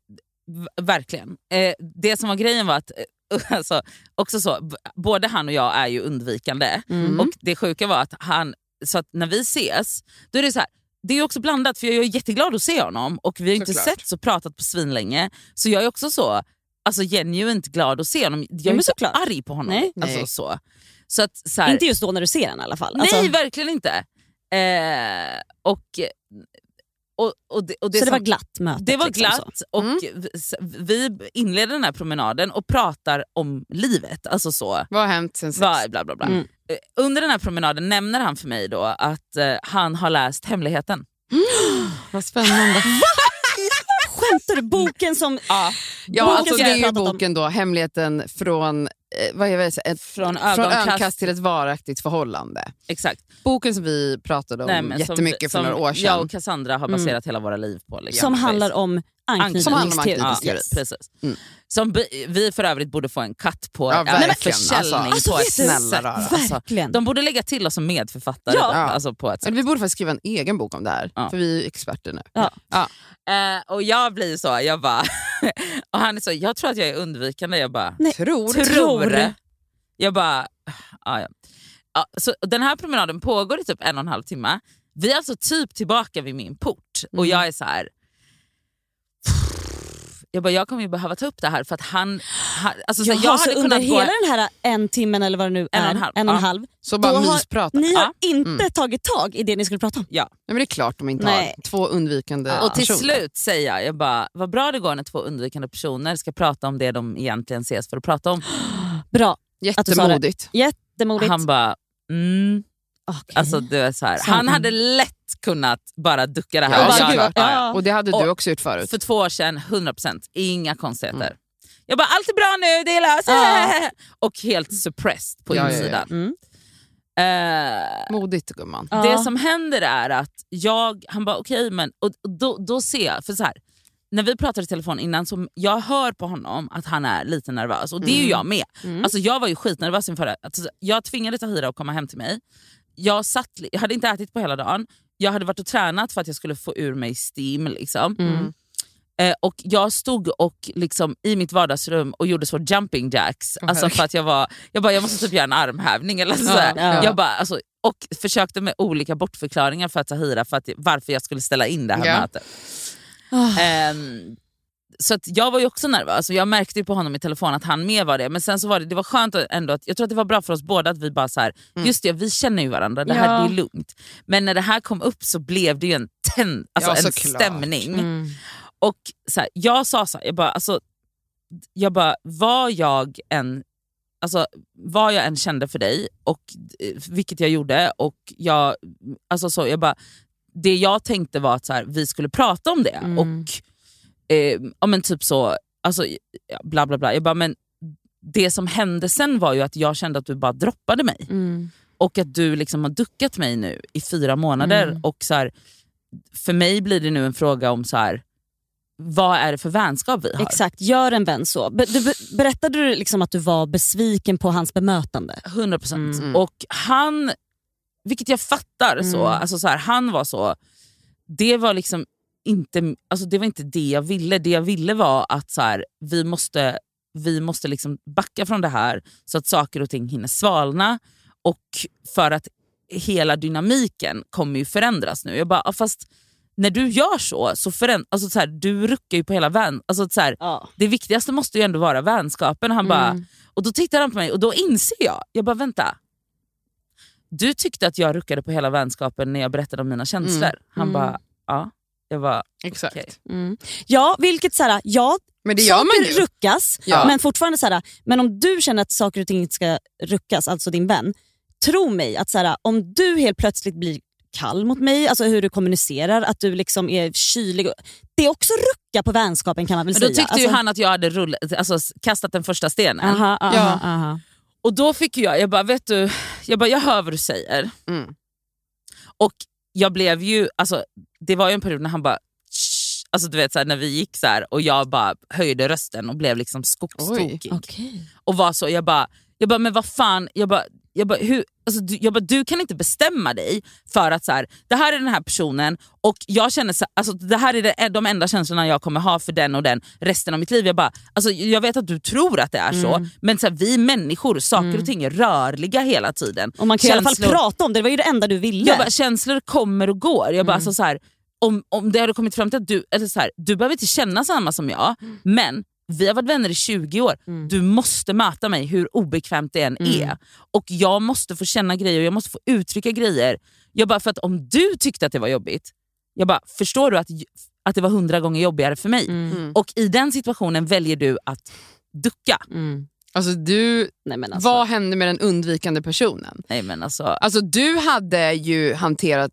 v- verkligen. Eh, det som var grejen var att eh, alltså, också så, både han och jag är ju undvikande. Mm. Och det sjuka var att han, så att när vi ses, då är det så här. Det är också blandat för jag är jätteglad att se honom och vi har inte Såklart. sett och pratat på svinlänge. Så jag är också så alltså, genuint glad att se honom. Jag är men inte såklart. arg på honom. Nej. Alltså, Nej. Så. Så att, så här, Inte just då när du ser den i alla fall. Nej, Alltså, verkligen inte. Eh, och, och, och det, och det så det som- var glatt möte? Det var liksom, glatt och Mm. vi inleder den här promenaden och pratar om livet. Alltså så. Vad har hänt sen sist? Va, bla, bla, bla. Mm. Eh, Under den här promenaden nämner han för mig då att eh, han har läst Hemligheten. Vad spännande. Skämtar du? Boken som... Ja. Ja, Boken alltså, som det är ju pratat om. boken då, Hemligheten från, eh, vad jag vet, ett, Från från ögonkast, ögonkast till ett varaktigt förhållande. Exakt. Boken som vi pratade om Nej, som jättemycket vi- för som några år sedan. Jag och Cassandra har Mm. baserat hela våra liv på. Liksom. som handlar om Anknytningsteori. anknytningsteori. Ja, precis. Mm. Som vi, för övrigt borde få en katt på Ja, verkligen. försäljning Alltså, på vet ett snälla. Alltså, Verkligen. de borde lägga till oss som medförfattare. Ja. då, Alltså på ett sätt. Vi borde faktiskt skriva en egen bok om det här, Ja. för vi är experter nu. Ja. Ja. Eh, och jag blir så, jag bara... och han är så, jag tror att jag är undvikande. Jag bara, Tror. tror. Jag bara, ja, ja. Ja, så den här promenaden pågår i typ en och en halv timme. Vi är alltså typ tillbaka vid min port och Mm. jag är så här. Jag bara, jag kommer ju behöva ta upp det här för att han... han alltså, så Jaha, jag så hade under kunnat gå... hela den här en timmen eller vad det nu En och är, en halv, en och en ja. halv Så bara mysprata. ni har Ja. inte Mm. tagit tag i det ni skulle prata om. Ja. Men det är klart de inte Nej. har två undvikande Och till personer. slut säger jag, jag bara, vad bra det går när två undvikande personer ska prata om det de egentligen ses för att prata om. Bra. Jättemodigt. jättemodigt. Han bara, mm. Okej. alltså, du är så här. Han hade lätt kunnat bara ducka det här. Ja, och bara, Ja. Och det hade du Och- också gjort förut. För två år sedan, 100%, inga konstigheter. Mm. Jag bara, allt är bra nu, det är löst. Ja. Och helt suppressed på Ja, ja, ja. insidan. Mm. Eh, Modigt gumman. Ja. Det som händer är att jag, han bara okej men, och och då, då ser jag, för så här, när vi pratade i telefon innan så jag hör på honom att han är lite nervös och det är ju Mm. jag med. Mm. Alltså jag var ju skitnervös inför det. Alltså, jag tvingade Tahira att komma hem till mig. Jag, satt, jag hade inte ätit på hela dagen. Jag hade varit och tränat för att jag skulle få ur mig steam. Liksom. Mm. Eh, och Jag stod och liksom, i mitt vardagsrum och gjorde så jumping jacks. Åh, alltså för att jag var, jag bara, jag måste typ göra en armhävning. Eller så här. ja. Jag bara, alltså, och försökte med olika bortförklaringar för Tahira för att, varför jag skulle ställa in det här Ja. mötet. Ah. Ehm, så jag var ju också nervös och jag märkte ju på honom i telefon att han med var det. Men sen så var det, det var skönt ändå, att, jag tror att det var bra för oss båda att vi bara så här, Mm. just det vi känner ju varandra, det här Ja. det är lugnt. Men när det här kom upp så blev det ju en, tänd, alltså Ja, en stämning. Mm. Och så här, jag sa så här, jag bara, alltså, jag bara, vad jag än Alltså, vad jag än kände för dig, och eh, vilket jag gjorde, och jag, alltså så, jag bara, det jag tänkte var att så här, vi skulle prata om det. Mm. Och eh, ja, men typ så, alltså, ja, bla bla bla. Jag bara, men det som hände sen var ju att jag kände att du bara droppade mig. Mm. Och att du liksom har duckat mig nu i fyra månader. Mm. Och så här, För mig blir det nu en fråga om så här, vad är det för vänskap vi har? Exakt, gör en vän så. Be- du, be- berättade du liksom att du var besviken på hans bemötande? 100 procent. Mm. Och han, vilket jag fattar, så, Mm. alltså så här, han var så, det var liksom inte, alltså det var inte det jag ville. Det jag ville var att så här, vi måste, vi måste liksom backa från det här så att saker och ting hinner svalna. Och för att hela dynamiken kommer ju förändras nu. Jag bara, ja, fast när du gör så, så förändras, alltså så här, du ruckar ju på hela vän. Alltså så här, Ja. det viktigaste måste ju ändå vara vänskapen. Han bara, Mm. och då tittar han på mig och då inser jag, jag bara vänta. Du tyckte att jag ruckade på hela vänskapen när jag berättade om mina känslor. Mm. Han Mm. bara, ja. Jag bara, Exakt. okej. Mm. Ja, vilket såhär, ja, Men det gör man saker ju. ruckas, Ja. men fortfarande såhär, men om du känner att saker och ting inte ska ruckas, alltså din vän, tro mig att såhär, om du helt plötsligt blir kall mot mig, alltså hur du kommunicerar, att du liksom är kylig. och- Det är också rucka på vänskapen kan man väl Men då säga. tyckte ju Alltså- han att jag hade rullat, alltså, kastat den första stenen. Aha, aha, Ja. aha. Och då fick jag, jag bara, vet du, jag, bara, jag hör vad du säger. Mm. Och jag blev ju, alltså, det var ju en period när han bara. Alltså du vet så här, när vi gick så här och jag bara höjde rösten och blev liksom skogstokig. Okej. och var så, jag bara, jag bara men vad fan, jag bara, jag bara, hur, alltså, du, jag bara, du kan inte bestämma dig för att så här, det här är den här personen och jag känner så, alltså, det här är det, de enda känslorna jag kommer ha för den och den resten av mitt liv. Jag, bara, alltså, jag vet att du tror att det är så, men så här, vi människor, saker och ting är rörliga hela tiden. Och man kan i alla fall Känslor- prata om det, det var ju det enda du ville. jag bara, känslor kommer och går. Jag bara, alltså, så här, om, om det hade kommit fram till att du, eller så här, du behöver inte känna samma som jag, men vi har varit vänner i 20 år, Mm. du måste möta mig hur obekvämt det än Mm. är. Och jag måste få känna grejer och jag måste få uttrycka grejer. Jag bara, för att om du tyckte att det var jobbigt, jag bara, förstår du att, att det var hundra gånger jobbigare för mig? Mm. Och i den situationen väljer du att ducka. Mm. Alltså, du, Nej, men alltså. vad hände med den undvikande personen? Nej men alltså, Alltså du hade ju hanterat,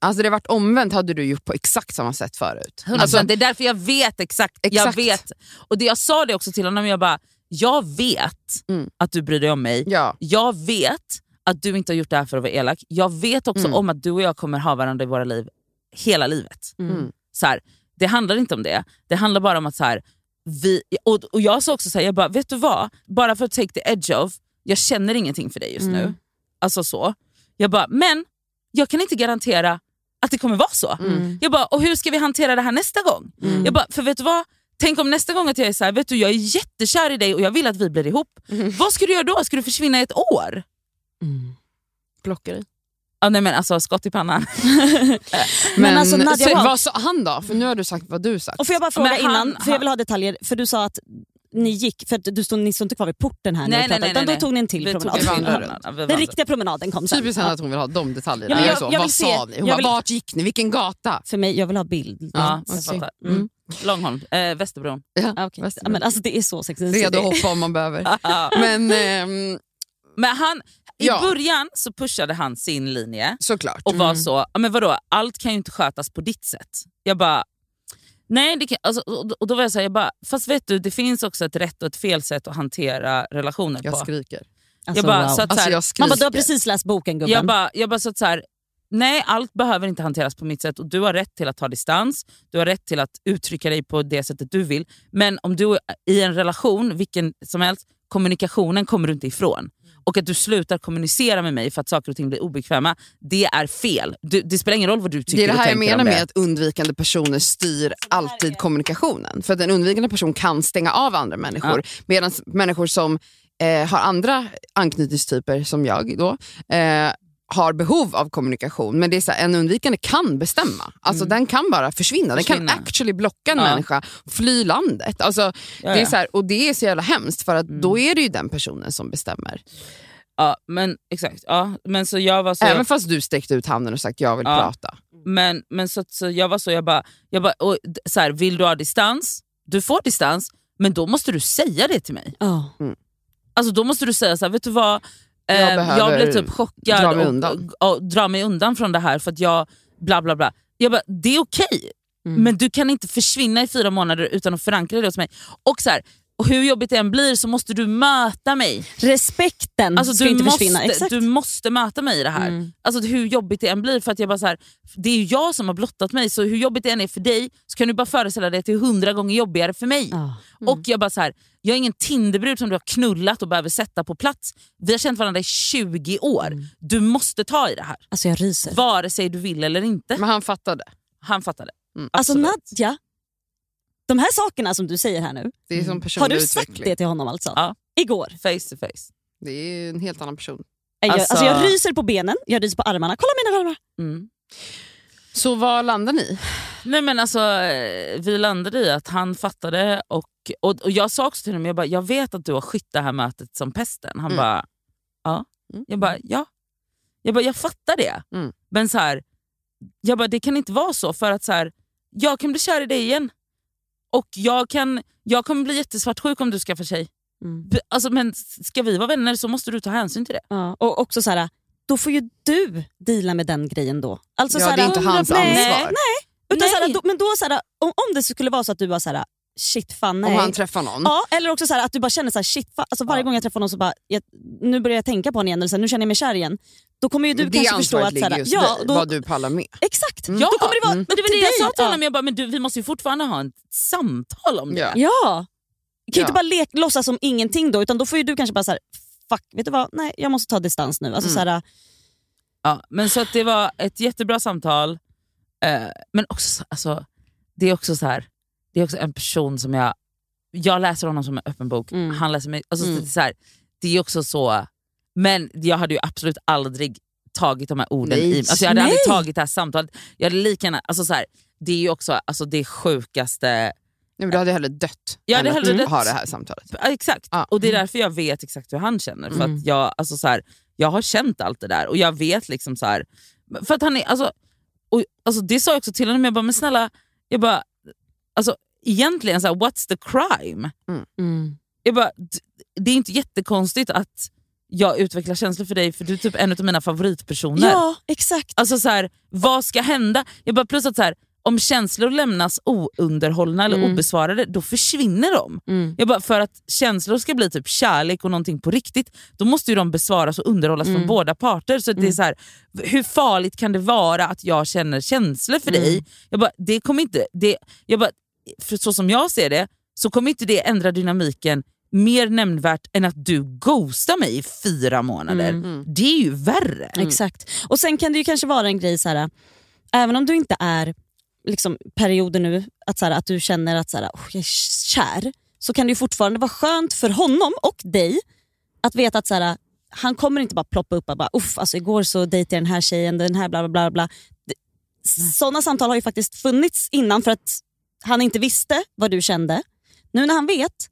alltså det varit omvänt hade du gjort på exakt samma sätt förut. 100%. Alltså, det är därför jag vet exakt. Jag Exakt. vet. Och det Jag sa det också till honom, jag bara, jag vet Mm. att du bryr dig om mig. ja. Jag vet att du inte har gjort det här för att vara elak. Jag vet också Mm. om att du och jag kommer ha varandra i våra liv hela livet. Mm. Så här, det handlar inte om det. Det handlar bara om att så här, vi, och, och jag sa också så här, jag bara, vet du vad? Bara för att take the edge of, jag känner ingenting för dig just nu. Mm. Alltså så. Jag bara, men jag kan inte garantera att det kommer vara så. Mm. Jag bara, och hur ska vi hantera det här nästa gång? Mm. Jag bara, för vet du vad? Tänk om nästa gång att jag är så här, vet du jag är jättekär i dig och jag vill att vi blir ihop. Mm. Vad ska du göra då? Ska du försvinna i ett år? Mm. Blockar dig. Ja, nej men alltså skott i pannan. Men alltså, Nadja, så, vad- sa han då? För nu har du sagt vad du sagt. Och får jag bara fråga Men han- innan, för jag vill ha detaljer. För du sa att ni gick, för att du stod, ni stod inte kvar vid porten här Nej, när nej, pratade, nej, utan nej, då tog ni en till Vi promenad. en vandrar Den riktiga promenaden kom sen. Typiskt henne att hon vill ha de detaljerna. Ja, jag- så. jag vad vill se- sa ni? Hon jag bara, vill- vart gick ni? Vilken gata? För mig, jag vill ha bild. Ja, jag. Mm. Mm. Långholm, eh, Västerbron. Ja, Ah, okej. Västerbro. ja, men alltså, det är så sexigt. Redo att hoppa om man behöver. Men ehm, Men han, i Ja. början så pushade han sin linje såklart. och var Mm. så, men vadå, allt kan ju inte skötas på ditt sätt. Jag bara, nej det kan, alltså, och, då var jag såhär, jag bara, fast vet du det finns också ett rätt och ett fel sätt att hantera relationer Jag på. skriker. Alltså, Jag bara, wow. så att, så Alltså här, jag skriker. Man bara, du har precis läst boken gubben. Jag bara, jag bara så att så här, nej allt behöver inte hanteras på mitt sätt och du har rätt till att ta distans, du har rätt till att uttrycka dig på det sättet du vill. Men om du är i en relation, vilken som helst, kommunikationen kommer du inte ifrån. Och att du slutar kommunicera med mig för att saker och ting blir obekväma, det är fel. Du, det spelar ingen roll vad du tycker Det är det och här jag tänker menar med att undvikande personer styr alltid kommunikationen. För att en undvikande person kan stänga av andra människor. Medan människor som eh, har andra anknytningstyper, som jag då, eh, har behov av kommunikation. Men det är så här, en undvikande kan bestämma. Alltså Den kan bara försvinna. Den Försvinna. kan actually blocka en Ja. människa, fly landet. Alltså, Ja, Det, är ja. så här, och det är så jävla hemskt för att Mm. då är det ju den personen som bestämmer. Ja, men exakt. Ja, men så jag var så... Även fast du sträckte ut handen och sagt jag vill Ja. prata. Men, men så, så jag var så, jag bara, jag bara och, så här, vill du ha distans? Du får distans, men då måste du säga det till mig. Ja. Alltså då måste du säga så här, vet du vad? Jag Eh, behöver jag blev typ chockad dra mig och, undan. Och, och, dra mig undan från det här för att jag bla bla bla. Jag bara, det är okej, Mm. men du kan inte försvinna i fyra månader utan att förankra det hos mig. Och så här, och hur jobbigt det än blir så måste du möta mig. Respekten Alltså, ska du, inte måste, försvinna. Exakt. du måste möta mig i det här. Mm. Alltså hur jobbigt det än blir. För att jag bara så här, det är ju jag som har blottat mig, så hur jobbigt det än är för dig så kan du bara föreställa dig att det är hundra gånger jobbigare för mig. Ja. Och jag bara så här, jag är ingen Tinderbrud som du har knullat och behöver sätta på plats. Vi har känt varandra i 20 år. Mm. Du måste ta i det här. Alltså jag ryser. Vare sig du vill eller inte. Men han fattade. Han fattade. Mm. Alltså. Nadja, de här sakerna som du säger här nu, Det är som har personlig du sagt utveckling. det till honom alltså? Ja. Igår? Face to face. Det är en helt annan person. Jag, Alltså- alltså, jag ryser på benen, jag ryser på armarna. Kolla mina armar! Mm. Så vad landar ni? Nej men alltså eh, Vi landade i att han fattade och, och, och jag sa också till honom, jag, bara, jag vet att du har skytt det här mötet som pesten. Han Mm. bara, ja. Mm. Jag bara, ja. Jag, bara, jag fattar det. Mm. Men så här, jag bara, det kan inte vara så för att så här, jag kan bli kär i dig igen. Och jag, kan, jag kommer bli jättesvartsjuk om du skaffar tjej. Mm. Alltså, men ska vi vara vänner så måste du ta hänsyn till det. Ja. Och också så här, då får ju du deala med den grejen då. Alltså, Ja, så här, det är inte hans nej, ansvar. Nej, utan Nej. Så här, då, men då så här, om, om det skulle vara så att du var så här, shit fan nej. Om han träffar någon. Ja, eller också så här, att du bara känner så här, shit, fan, alltså varje Ja. gång jag träffar någon så bara, jag, nu börjar jag tänka på honom igen, eller så här, nu känner jag mig kär igen. Då kommer ju du det kanske förstå att... Så ligger här, just ja, då, vad du pallar med. Exakt, Mm. Ja, då kommer det vara mm. Men det var det jag sa till honom, jag bara, men du, vi måste ju fortfarande ha ett samtal om det. Ja. Ja, du kan ju Ja. inte bara lek, låtsas som ingenting då, utan då får ju du kanske bara så här, fuck, vet du vad, nej jag måste ta distans nu. Alltså, Mm. så här, Ja, men så att det var ett jättebra samtal. Eh, men också, så- alltså, det är också så här, det är också en person som jag, jag läser honom som en öppen bok. Mm. Han läser mig, alltså, Mm. det, är så här, det är också så, men jag hade ju absolut aldrig tagit de här orden Nej. i alltså, Jag hade Nej. aldrig tagit det här samtalet. Jag hade lika gärna, alltså, så här, det är ju också alltså, det sjukaste Nej, men du hade hellre dött Jag hade än hellre att dött. ha det här samtalet. Exakt, Ja. och det är därför jag vet exakt hur han känner. För Mm. att jag, alltså, så här, jag har känt allt det där och jag vet liksom så här. För att han är, alltså, och, alltså, det sa jag också till honom, jag bara, men snälla, jag bara, alltså, egentligen så här, what's the crime? Mm. Jag bara, det är inte jättekonstigt att jag utvecklar känslor för dig för du är typ en av mina favoritpersoner. Ja, exakt. Alltså så här, vad ska hända? Jag bara, plus att så här, om känslor lämnas ounderhållna eller Mm. obesvarade, då försvinner de. Mm. Jag bara, för att känslor ska bli typ kärlek och någonting på riktigt, då måste ju de besvaras och underhållas Mm. från båda parter. Så det är så här, hur farligt kan det vara att jag känner känslor för Mm. dig? Jag bara, det kommer inte, det, jag bara, för så som jag ser det, så kommer inte det ändra dynamiken mer nämnvärt än att du ghostar mig i fyra månader. Mm. Det är ju värre. Exakt. Och Sen kan det ju kanske vara en grej, så här, även om du inte är liksom, perioden nu, att, så här, att du känner att så här, "Åh, jag är kär, så kan det ju fortfarande vara skönt för honom och dig att veta att så här, han kommer inte bara ploppa upp och bara Uff, alltså igår så dejtade jag den här tjejen, den här bla bla bla. bla. Sådana samtal har ju faktiskt funnits innan för att han inte visste vad du kände. Nu när han vet,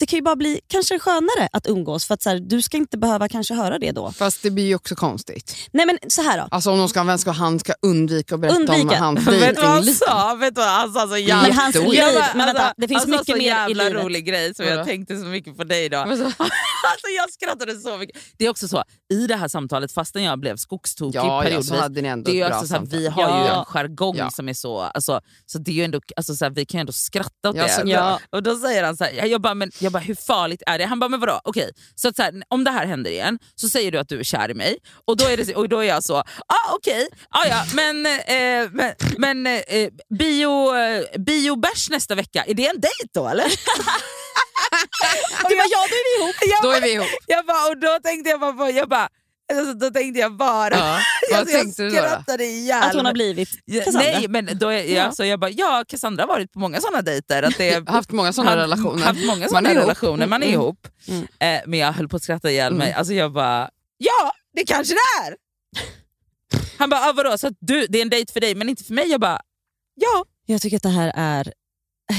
det kan ju bara bli kanske skönare att umgås för att så här, du ska inte behöva kanske höra det då. Fast det blir ju också konstigt. Nej men så här då. Alltså om de ska, vem ska han ska undvika att berätta om Undvika. hans Vet du vad han sa? Vet du vad han sa så jävla... Men hans liv, men vänta, alltså, det finns sa mycket så mer i jävla livet. rolig grej som jag tänkte så mycket på dig sa- alltså jag skrattade så mycket. Det är också så, i det här samtalet, fastän jag blev skogstokig Ja, ja, periodvis, ändå det är ju också så här, vi har ju Ja. en jargong Ja. som är så, alltså, så det är ju ändå, alltså, så här, vi kan ju ändå skratta åt Ja, det. Ja. Och då säger han så här, jag bara, men, jag bara hur farligt är det? Han bara, men vadå? Okej, så, att så här, om det här händer igen så säger du att du är kär i mig och då är, det, och då är jag så, ah, okej, ah, ja, men, eh, men, men eh, bio, eh, biobärs nästa vecka, är det en dejt då eller? Du bara, ja då är vi ihop. Jag Då är vi ihop. Jag bara, och då tänkte jag bara, på- jag bara alltså, då tänkte jag bara, Ja. Alltså, jag skrattade ihjäl Att hon har mig. blivit Ja, Cassandra. Nej, men då är, ja. Ja. Så jag bara, ja Cassandra har varit på många sådana dejter. Att det Jag haft många sådana relationer. Haft många Man sådana är ihop. relationer, man är Mm. ihop. Mm. Eh, men jag höll på att skratta ihjäl mig. Mm. Alltså jag bara, ja det kanske det är. Han bara, ah, vadå, så att du, det är en dejt för dig men inte för mig? Jag bara, ja. Jag tycker att det här är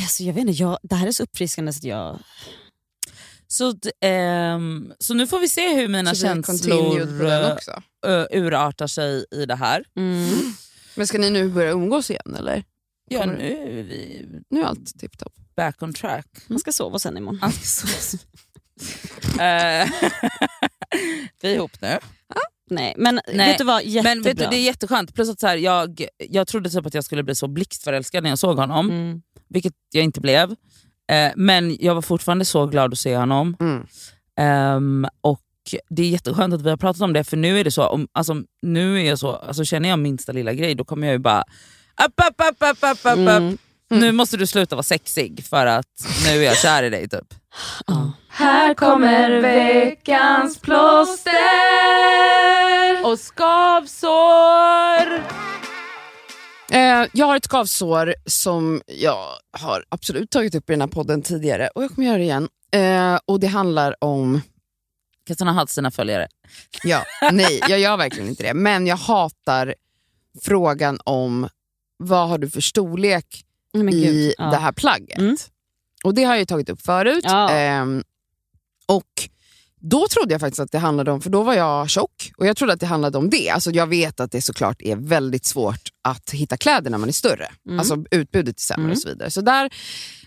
alltså, jag vet inte, jag, det här är så uppfriskande så att jag... Så, ehm, så nu får vi se hur mina känslor uh, urartar sig i det här. Mm. Men ska ni nu börja umgås igen eller? Ja, nu är vi Nu är allt tipptopp. back on track. Man ska sova sen imorgon. Så- Eh, vi är ihop nu. Nej, men Nej, vet du vad? Jättebra. Men du, det är jätteskönt. Plus att så här, jag, jag trodde typ att jag skulle bli så blixtförälskad när jag såg honom, mm. vilket jag inte blev. Eh, men jag var fortfarande så glad att se honom. Mm. Ehm, och Det är jätteskönt att vi har pratat om det, för nu är det så, om, alltså, nu är jag så alltså, känner jag minsta lilla grej, då kommer jag ju bara upp, upp, upp, upp, upp, upp, upp. Mm. Nu måste du sluta vara sexig för att nu är jag kär i dig. typ. Ja. Här kommer veckans plåster Och skavsår! Eh, jag har ett skavsår som jag har absolut tagit upp i den här podden tidigare och jag kommer göra det igen. Eh, och Det handlar om... Cassandra har sina följare. Ja, nej, jag gör verkligen inte det. Men jag hatar frågan om vad har du för storlek Men i ja. det här plagget. Mm. Och Det har jag tagit upp förut. Ja. Ehm, och Då trodde jag faktiskt att det handlade om, för då var jag tjock, och jag trodde att det handlade om det. Alltså jag vet att det såklart är väldigt svårt att hitta kläder när man är större. Mm. Alltså utbudet är sämre Mm. och så vidare. Så där,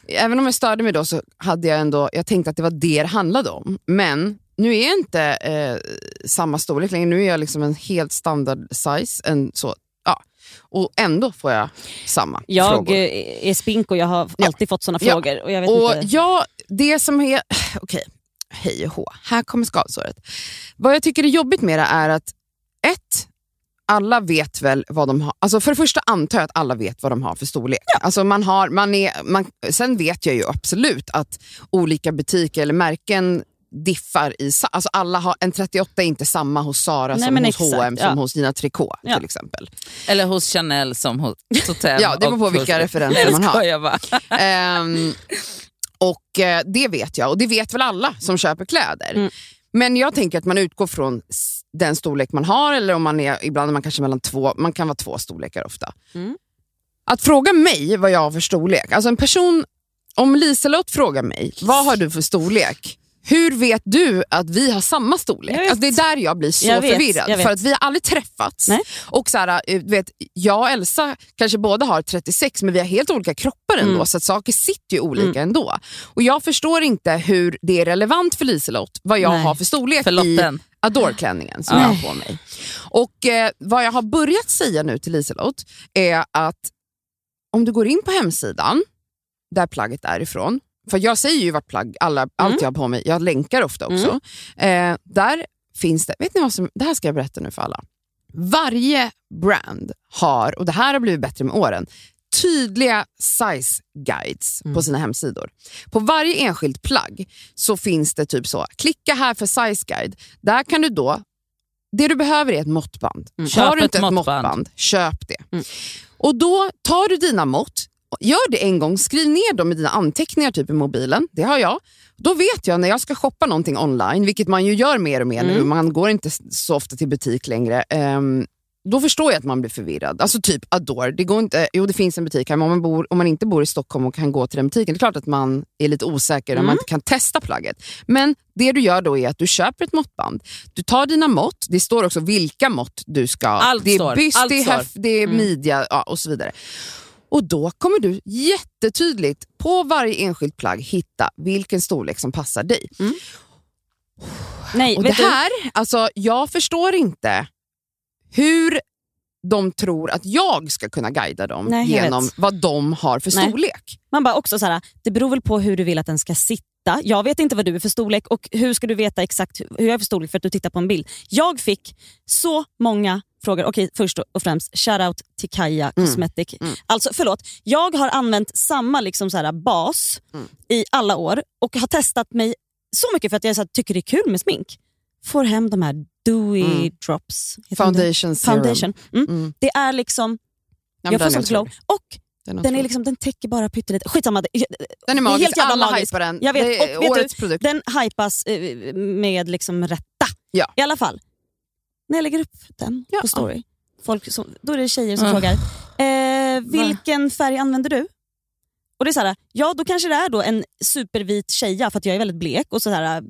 även om jag störde mig då så hade jag ändå, jag tänkte att det var det det handlade om. Men nu är jag inte eh, samma storlek längre, nu är jag liksom en helt standard size. En, så, ja. Och ändå får jag samma Jag frågor. eh, är spink och jag har Ja. alltid fått såna Ja. frågor. Och jag vet Och inte. ja, det som är... Okej, hej och hå. Här kommer skavsåret. Vad jag tycker är jobbigt med det är att ett, alla vet väl vad de har. Alltså för det första antar jag att alla vet vad de har för storlek. Alltså man har, man är, man, sen vet jag ju absolut att olika butiker eller märken diffar i... Alltså alla har, en 38 är inte samma hos Sara Nej, som hos exakt, H&M som ja. hos Gina Tricot Ja. till exempel. Eller hos Chanel som hos Hotell. Ja, det beror på vilka referenser man har. skojar bara. Ehm, och eh, Det vet jag och det vet väl alla som köper kläder. Mm. Men jag tänker att man utgår från den storlek man har eller om man är, ibland är man kanske mellan två, man kan vara två storlekar ofta. Mm. Att fråga mig vad jag har för storlek, alltså en person om Liselott frågar mig, vad har du för storlek? Hur vet du att vi har samma storlek? Alltså det är där jag blir så Jag vet, förvirrad. För att vi har aldrig träffats. Nej. Och så här, eh, vet, jag och Elsa kanske båda har 36 men vi har helt olika kroppar ändå Mm. så att saker sitter ju olika ändå. Och Jag förstår inte hur det är relevant för Liselott vad jag Nej. har för storlek För i. Adore-klänningen som jag har på mig. Och eh, Vad jag har börjat säga nu till Liselott är att om du går in på hemsidan, där plagget är ifrån, för jag säger ju vart plagg, alla, allt jag har på mig, jag länkar ofta också. Eh, där finns det, vet ni vad som, det här ska jag berätta nu för alla. Varje brand har, och det här har blivit bättre med åren, tydliga size guides på sina hemsidor. På varje enskilt plagg så finns det typ så, klicka här för size guide. Där kan du då, det du behöver är ett måttband. Köp Har du ett inte ett måttband. måttband, köp det. Och då tar du dina mått, gör det en gång, skriv ner dem i dina anteckningar typ i mobilen, det har jag. Då vet jag när jag ska shoppa någonting online, vilket man ju gör mer och mer nu, man går inte så ofta till butik längre. ehm, då förstår jag att man blir förvirrad. Alltså typ Adore, det går inte, jo det finns en butik här, men om man, bor, om man inte bor i Stockholm och kan gå till den butiken, det är klart att man är lite osäker när man inte kan testa plagget. Men det du gör då är att du köper ett måttband, du tar dina mått, det står också vilka mått du ska... Allt det är byst, det är höft, det är midja ja, och så vidare. Och då kommer du jättetydligt på varje enskilt plagg hitta vilken storlek som passar dig. Nej, Och det här, alltså, jag förstår inte hur de tror att jag ska kunna guida dem Nej, genom vad de har för Nej. storlek. du? Man bara också så här, det beror väl på hur du vill att den ska sitta. Jag vet inte vad du är för storlek och hur ska du veta exakt hur jag är för storlek för att du tittar på en bild. Jag fick så många frågor. Okej, först och främst, shoutout till Kaja Mm. Cosmetic. Alltså förlåt, jag har använt samma liksom så här bas Mm. i alla år och har testat mig så mycket för att jag så här, tycker det är kul med smink. Får hem de här dewy drops. Heter de det? Foundation serum. Foundation. Mm. Mm. Det är liksom, Ja, jag får sånt glow. Och Den den, är liksom, den täcker bara pyttelite. Skitsamma, den är magisk, helt jävla alla magisk. hypar den. Jag vet, och vet årets produkt. den hypas eh, med liksom rätta. Ja. I alla fall, när jag lägger upp den Ja. på story, folk som, då är det tjejer som Ah. frågar eh, vilken färg använder du? Och det är så här, ja då kanske det är då en supervit tjeja för att jag är väldigt blek. Och så här,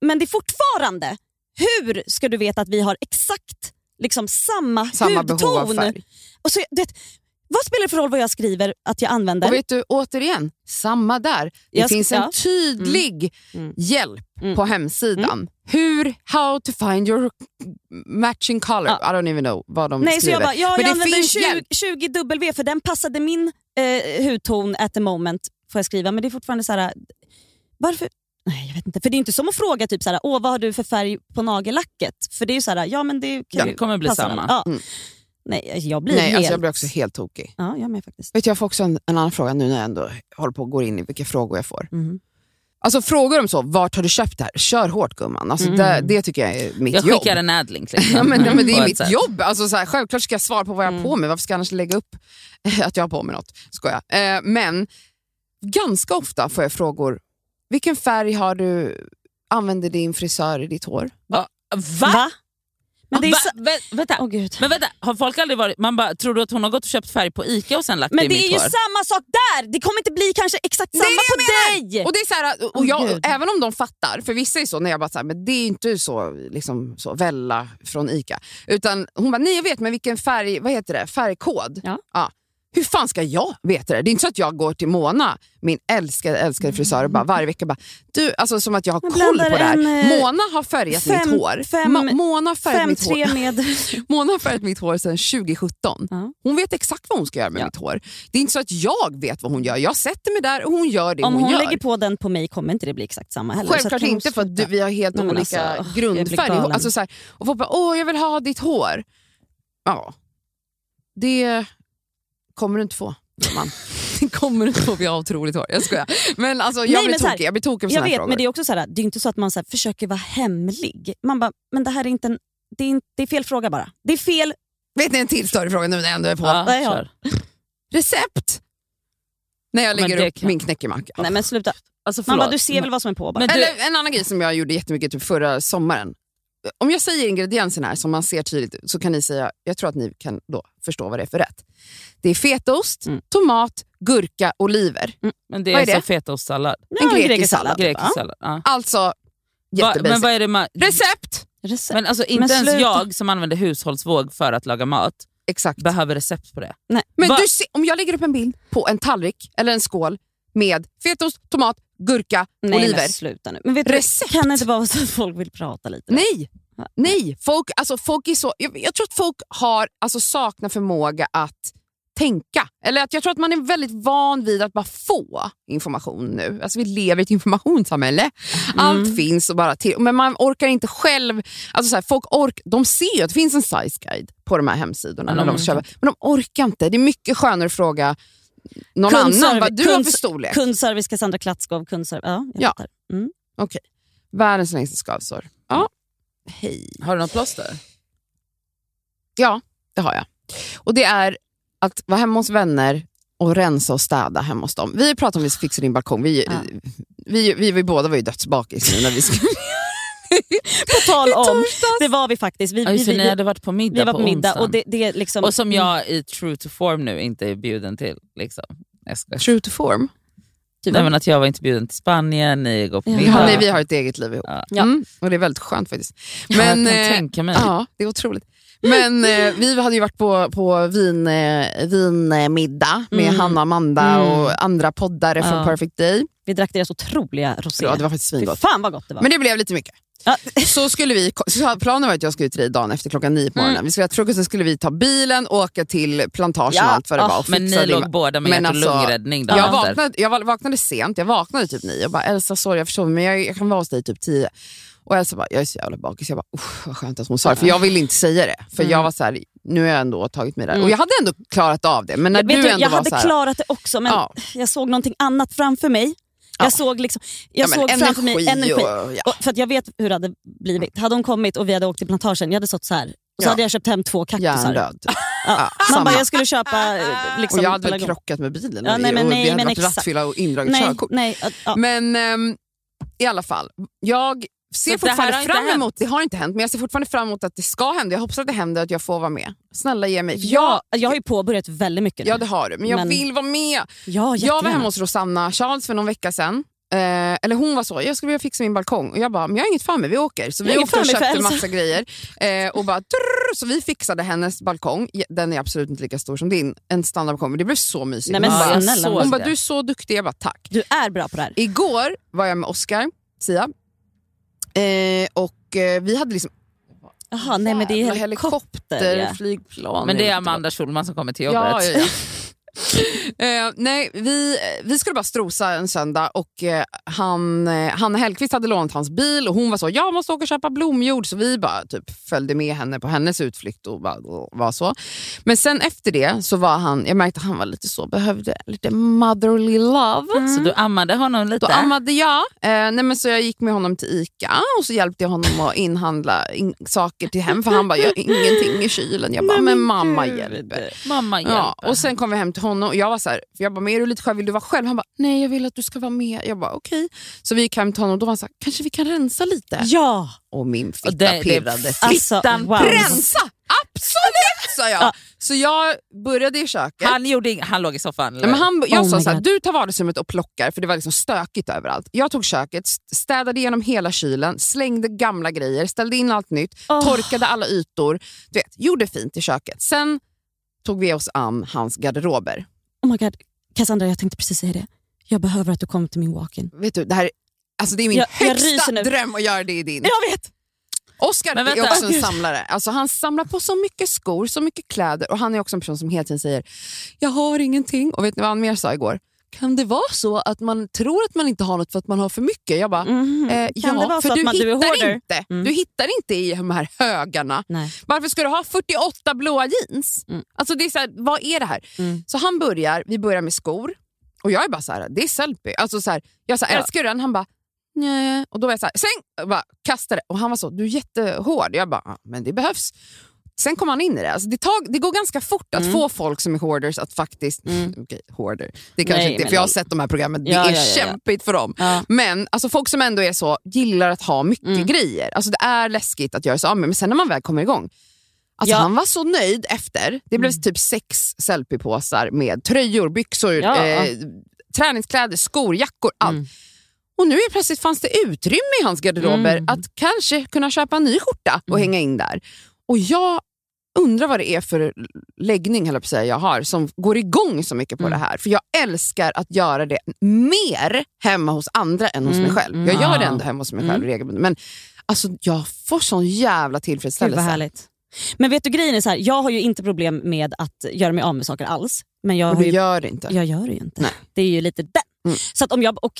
men det är fortfarande, hur ska du veta att vi har exakt liksom samma, Samma hudton? behov av färg. Och så, det, vad spelar det för roll vad jag skriver att jag använder? Och vet du, återigen, samma där. Det Jag finns en ja. tydlig Mm. hjälp Mm. på hemsidan. Hur, how to find your matching color. Ja. I don't even know vad de Nej, så skriver. jag bara, ja, Men jag det använder finns 20, hjälp. 20 W för den passade min eh, hudton at the moment, får jag skriva. Men det är fortfarande så här. varför? Nej, jag vet inte. För det är inte som att fråga typ så här, Åh, vad har du för färg på nagellacket? För det är ju så här, ja men det kan Det ju kommer bli samma. Ja. Mm. Nej, jag blir Nej, helt... alltså jag blir också helt tokig. Ja, jag med faktiskt. Vet du, jag får också en, en annan fråga nu när jag ändå håller på att gå in i vilka frågor jag får. Mhm. Alltså frågor om så, vart har du köpt det här? Kör hårt gumman. Alltså, Mm. det, det tycker jag är mitt Jag jobb. skickar en adlink. Liksom. Ja, men, ja, men det är mitt sätt. jobb. Alltså, så här, självklart ska jag svara på vad jag har Mm. på mig. Varför ska jag annars lägga upp att jag har på mig något? Skojar. Eh, men ganska ofta får jag frågor. Vilken färg har du använder din frisör i ditt hår? Va? Va? Men det är Va? så... Vä- vänta. Åh, gud. Men vänta, har folk aldrig varit... Man bara, tror du att hon har gått och köpt färg på ICA och sen lagt det Men i det mitt är ju hår? samma sak där! Det kommer inte bli kanske exakt Det samma det på jag dig! Och det är så här, och jag, Gud. även om de fattar, för vissa är så när jag bara så här, men det är inte så, liksom, så Vella från ICA. Utan hon bara, nej jag vet men vilken färg, vad heter det, färgkod? Ja. Hur fan ska jag veta det? Det är inte så att jag går till Mona, min älskade, älskade frisör, och bara varje vecka bara, du, alltså som att jag har koll på det här. eh, Mona har färgat fem- mitt hår. fem- Ma- Mona har färgat mitt hår. 5-3 med... Mona har färgat mitt hår sedan 2017. Ja. Hon vet exakt vad hon ska göra med Ja. mitt hår. Det är inte så att jag vet vad hon gör. Jag sätter mig där och hon gör det Om hon, hon lägger på den på mig kommer inte det bli exakt samma heller. Självklart inte för att du, vi har helt Nej, olika alltså, grundfärg. Alltså, så här, och folk bara, åh jag vill ha ditt hår. Ja, det kommer du inte få. Man. Det kommer du inte få, vi har otroligt hår. Jag skojar. Men alltså, jag, Nej, blir men så här, tokig. jag blir tokig på Jag såna vet, frågor. men det är också så här, det är inte så att man så här, försöker vara hemlig. Man bara, men det här är inte en, det är, inte, det är fel fråga bara. Det är fel. Vet ni en till större fråga nu när jag ändå är på? Ja, Nej, ja. kör. Recept! När jag lägger upp kan- min knäckemacka. Nej men sluta. Alltså, Man bara, du ser väl vad som är på bara. Men du- Eller en annan grej som jag gjorde jättemycket typ förra sommaren. Om jag säger ingredienserna här som man ser tydligt så kan ni säga, jag tror att ni kan då förstå vad det är för rätt. Det är fetaost, Mm. tomat, gurka, oliver. Men det Vad är, är som fetaostsallad. En Ja, grekisk sallad. Grekisk sallad. Ja. Alltså, Va, jättebasic. men vad är det man... Recept! Recept. Men alltså inte Men ens sluta. jag som använder hushållsvåg för att laga mat Exakt. behöver recept på det. Nej. Men Va? du ser, om jag lägger upp en bild på en tallrik eller en skål med fetaost, tomat, gurka, Nej, oliver. men sluta nu. Men vet du, Recept. kan det inte bara vara så att folk vill prata lite? Nej! Nej, folk, alltså folk är så, jag, jag tror att folk har, alltså saknar förmåga att tänka. Eller att jag tror att man är väldigt van vid att bara få information nu. Alltså vi lever i ett informationssamhälle. Allt finns och bara till. Men man orkar inte själv. Alltså så här, folk ork, de ser ju att det finns en size guide på de här hemsidorna. när Mm. de köper, men de orkar inte. Det är mycket skönare att fråga någon annan vad du har för kunds- storlek. Kundservice Cassandra Klatskov. Kundservice. Ja, jag Ja. Mm. Okej. Världens längsta skavsår. Ja. Hej. Har du något plåster? Ja, det har jag. Och det är att vara hemma hos vänner och rensa och städa hemma hos dem. Vi pratade om att vi fixar din balkong. Vi, Ja. vi, vi, vi båda var ju dödsbakis nu när vi skulle... På tal om, det var vi faktiskt. Vi, Ja, vi, vi, ni hade varit på middag vi var på på middag och det, det är liksom... Och som jag i true to form nu inte är bjuden till. Liksom. True to form. Typ, Nej, men att jag var inte bjuden till Spanien, ni går på Ja. middag. Ja, nej, vi har ett eget liv ihop. Ja. Ja. Mm, och det är väldigt skönt faktiskt. Men, Men, jag kan eh, tänka mig. Ja, det är otroligt. Men eh, vi hade ju varit på, på vin, eh, vinmiddag med Mm. Hanna och Amanda Mm. och andra poddare från Ja. Perfect Day. Vi drack deras otroliga rosé. Ja, det var faktiskt Fy svingott. fan vad gott det var. Men det blev lite mycket. Så skulle vi, så planen var att jag skulle ut till dig dagen efter klockan nio på morgonen. Vi skulle äta frukost, sen skulle vi ta bilen, åka till plantagen Ja. och allt vad det Ah, var. och Men ni låg båda med hjärt och alltså, lungräddning dagen jag, efter. vaknade, jag vaknade sent, jag vaknade typ nio och bara Elsa sorry jag förstår men jag, jag kan vara hos dig typ tio. Och Elsa bara, jag är så jävla bakis. Jag bara, "Uff, vad skönt att hon sa det. För jag ville inte säga det. För Mm. jag var så här, nu har jag ändå tagit mig där. Mm. Och jag hade ändå klarat av det. Men när jag, du du, ändå jag var hade så här, klarat det också men Ja. jag såg någonting annat framför mig. Ja. Jag såg, liksom, jag ja, såg framför mig energi. Och, ja. Och, för att jag vet hur det hade blivit. Hade hon kommit och vi hade åkt till plantagen, jag hade stått så här. Och så hade jag köpt hem två kaktusar. Hjärndöd. Ja. Man bara, jag skulle köpa eh, liksom, och jag hade väl krockat med bilen och, nej, men och nej, vi hade varit rattfylla och indraget körkort. Men ehm, i alla fall, jag ser Så fortfarande fram emot, det har inte hänt, men jag ser fortfarande fram emot att det ska hända. Jag hoppas att det händer att jag får vara med. Snälla ge mig. Ja, jag har ju påbörjat väldigt mycket nu. Ja det har du, men jag Men- vill vara med. ja, Jag var hemma hos Rosanna Charles för någon vecka sedan. Eh, eller hon var så, jag skulle vilja fixa min balkong. Och jag bara, men jag har inget för mig, vi åker. Så Jag vi åkte och köpte Elsa. massa grejer. Eh, och bara, trrr, så vi fixade hennes balkong. Den är absolut inte lika stor som din. En standardbalkong, men det blev så mysigt. Nej, men hon bara, jag såg hon bara, du är så duktig. Jag bara, tack. Du är bra på det här. Igår var jag med Oscar, Sia. Eh, och eh, vi hade liksom Jaha, nej men det är jävla helikopter. ja. flygplan. Men det är Amanda Schulman som kommer till jobbet. Ja, ja, ja. Eh, nej, vi, vi skulle bara strosa en söndag och eh, han, eh, Hanna Hellqvist hade lånat hans bil och hon var så, jag måste åka och köpa blomjord. Så vi bara typ följde med henne på hennes utflykt och bara var så. Men sen efter det så var han, jag märkte att han var lite så, behövde lite motherly love. Så du ammade honom lite? Då ammade jag. Eh, nej men så jag gick med honom till ICA och så hjälpte jag honom att inhandla in saker till hem för han bara, jag har ingenting i kylen. Jag bara, men mamma hjälper. Mamma hjälper. Ja, och sen kom vi hem till honom och jag var så här, för jag bara, men är du lite själv, vill du vara själv? Han bara, nej jag vill att du ska vara med. Jag bara, okej. Så vi gick hem till honom och då var han så här, kanske vi kan rensa lite? Ja! Och min fitta Och det- det- pirrade. Alltså, Fittan wow. Rensa! Absolut sa jag! Ja. Så jag började i köket. han, gjorde ing- han låg i soffan? Nej, men han, jag Oh sa my så här, God. du tar vardagsrummet och plockar för det var liksom stökigt överallt. Jag tog köket, st- städade igenom hela kylen, slängde gamla grejer, ställde in allt nytt, Åh. torkade alla ytor. Du vet, gjorde fint i köket. Sen tog vi oss an hans garderober. Oh my god. Cassandra, jag tänkte precis säga det. Jag behöver att du kommer till min walk-in. Vet du, det, här, alltså det är min Jag- jag högsta nu. dröm att göra det i din. Jag vet! Oscar är också en samlare. Alltså, han samlar på så mycket skor, så mycket kläder och han är också en person som hela tiden säger “jag har ingenting”. Och vet ni vad han mer sa igår? Kan det vara så att man tror att man inte har något för att man har för mycket? Jag bara, Mhm. eh, Kan ja, det vara för så du att man, hittar du inte. Mm. Du hittar inte i de här högarna. Nej. Varför ska du ha 48 blåa jeans? Mm. Alltså det är så här, vad är det här? Mm. Så han börjar, vi börjar med skor och jag är bara så här, det är Sellpy. Alltså så här, jag sa, Ja. älskar du den? Han bara, nej. Och då var jag så här, släng! Jag bara, kastade. Och han var så, du är jättehård. Jag bara, "Ja, men det behövs. Sen kommer man in i det. Alltså det, tag, det går ganska fort att få folk som är hoarders att faktiskt... Okej, hoarder. Det kanske Nej, inte för jag har sett de här programmen. Det Ja, är ja, ja, kämpigt för dem. Men alltså, folk som ändå är så, gillar att ha mycket Mm. grejer. Alltså, det är läskigt att göra sig av med, men sen när man väl kommer igång. Alltså. Mm. Han var så nöjd efter. Det blev typ sex selfiepåsar med tröjor, byxor, eh, träningskläder, skor, jackor, allt. Mm. Och nu är plötsligt fanns det utrymme i hans garderober Mm. att kanske kunna köpa en ny skjorta och hänga in där. Och jag undrar vad det är för läggning jag, säga, jag har som går igång så mycket på Mm. det här. För jag älskar att göra det mer hemma hos andra än hos mig Mm, själv. mm. Jag gör det Ah. ändå hemma hos mig själv Mm. regelbundet. Men alltså, jag får sån jävla Gud tillfredsställelse. vad härligt. Men vet du grejen är så här, jag har ju inte problem med att göra mig av med saker alls. Men jag, Och du ju, gör det inte. jag gör det ju inte. Nej. Det är ju lite den. Mm. Så att om jag, och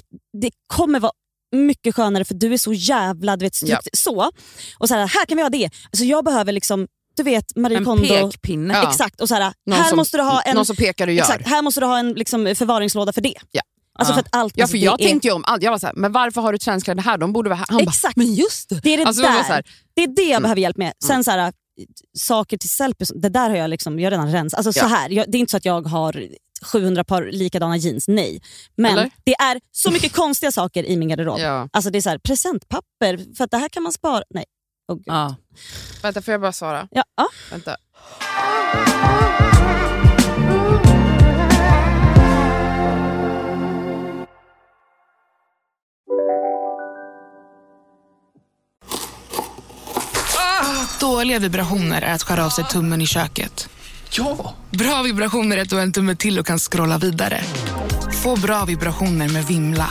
det kommer vara mycket skönare för du är så jävla du vet, Ja. så. Och så här, här kan vi ha det. Alltså jag behöver liksom, du vet Marie En Kondo. pekpinne. Ja. Exakt, och så här, Någon här som- måste du ha en, Någon som pekar och gör. exakt, här måste du ha en liksom, förvaringslåda för det. Ja. Alltså för att allt Ja, alltså, för jag är, tänkte ju om allt. Jag var så här, men varför har du träningskläder här? De borde vara här. Han Exakt. bara, men just det. Det är det Alltså, där. här, Det är det jag Mm. behöver hjälp med. Sen så här, saker till selfies, det där har jag, liksom, jag har redan rensat. Alltså, Ja. så här, jag, det är inte så att jag har 700 par likadana jeans, nej. Men Eller? det är så mycket konstiga saker i min garderob. ja. Alltså det är så här, presentpapper, för att det här kan man spara. Nej. Oh. Ja. Vänta, får jag bara svara? Ja, ja. Vänta. Dåliga vibrationer är att skära av sig tummen i köket. Ja! Bra vibrationer är att du har en tumme till och kan scrolla vidare. Få bra vibrationer med Vimla.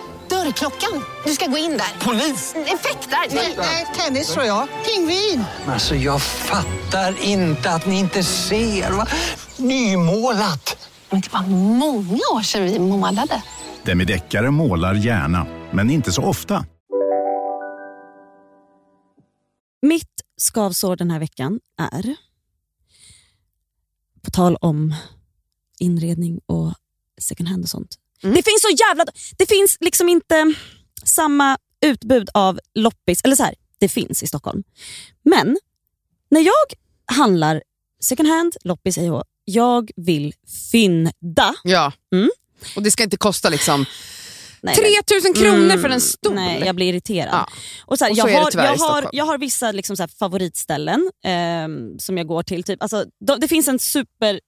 Dörrklockan. Du ska gå in där. Polis? Effektar? Nej, Tennis tror jag. Pingvin. Alltså jag fattar inte att ni inte ser. Va? Nymålat! Men det var många år sedan vi målade. Demideckare målar gärna, men inte så ofta. Mitt skavsår den här veckan är, på tal om inredning och second hand och sånt. Mm. Det finns så jävla... Det finns liksom inte samma utbud av loppis. Eller så här, det finns i Stockholm. Men när jag handlar second hand, loppis, hå, jag vill fynda. Ja. Mm. Och det ska inte kosta liksom Nej, 3000 kronor Mm, för en stol. Nej, jag blir irriterad. Ja. Och så här, Och så jag, har, tyvärr i jag, har, Stockholm. jag har vissa liksom så här favoritställen ehm, som jag går till. Typ. Alltså, de, det finns en super...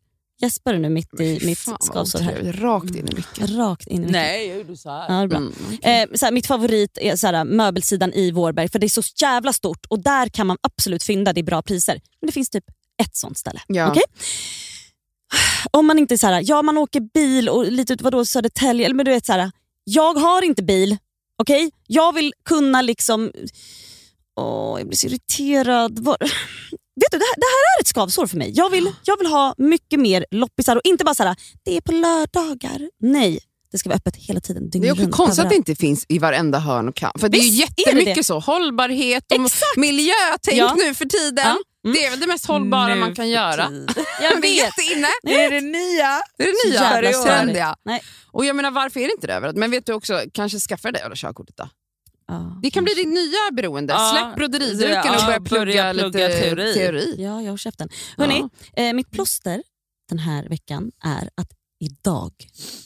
Gäspar du nu mitt i mitt skavsår här? Rakt in i micken. Rakt in i micken. Nej, jag gjorde så här. Ja, bra. Mm. Eh, så här, mitt favorit är så här, möbelsidan i Vårberg för det är så jävla stort och där kan man absolut fynda, det är bra priser. Men det finns typ ett sånt ställe. Ja. Okej? Om man inte är så här, ja man åker bil och lite ut vadå, Södertälje, eller men du vet så här, jag har inte bil. Okej? Jag vill kunna liksom... Åh, jag blir så irriterad. Var... Vet du, det här, det här är ett skavsår för mig. Jag vill, jag vill ha mycket mer loppisar och inte bara så här, det är på lördagar. Nej, det ska vara öppet hela tiden. Det är också runt, konstigt att det inte finns i varenda hörn och kant. För det är ju Visst är det jättemycket så. Hållbarhet och Exakt. miljötänk Ja. nu för tiden. Ja. Mm. Det är väl det mest hållbara Nu man kan göra. Jag Det är vet. jätteinne. Det är det nya. Det är det nya. Jävla trendiga. Nej. Och jag menar, varför är det inte det överallt? Men vet du också, kanske skaffa det jävla körkortet då. Det kan bli ditt nya beroende. Ja. Släpp broderiduken Ja, och börja plugga, plugga lite teori. teori. Ja, jag har käften. Hörrni, eh, mitt plåster den här veckan är att idag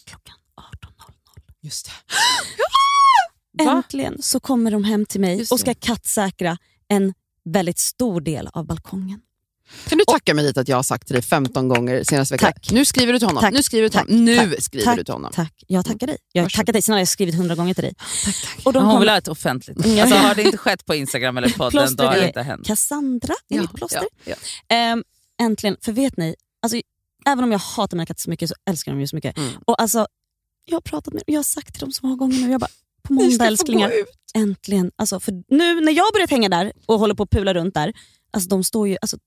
klockan 18.00 Just det. Äntligen så kommer de hem till mig och ska kattsäkra en väldigt stor del av balkongen. Kan du tacka mig lite att jag har sagt till dig 15 gånger senaste veckan? Tack. Nu skriver du till honom. Tack. Nu skriver du till Tack. honom. Nu Tack. skriver tack, du till honom. Tack, jag tackar dig. Jag tackat dig, sen har jag skrivit hundra gånger till dig. Och de Hon kommer- vill ha ett offentligt. Mm, Alltså, ja. har det inte skett på Instagram eller podden, då har det inte hänt. Cassandra är Ja, mitt plåster. ja, Ehm, äntligen, för vet ni, alltså, även om jag hatar mina katter så mycket så älskar de ju så mycket. Mm. Och alltså, jag har pratat med jag har sagt till dem så många gånger nu, jag bara, på måndag älsklingar, äntligen. Alltså, för nu när jag börjat hänga där och håller på att pula runt där, alltså, de står ju, alltså,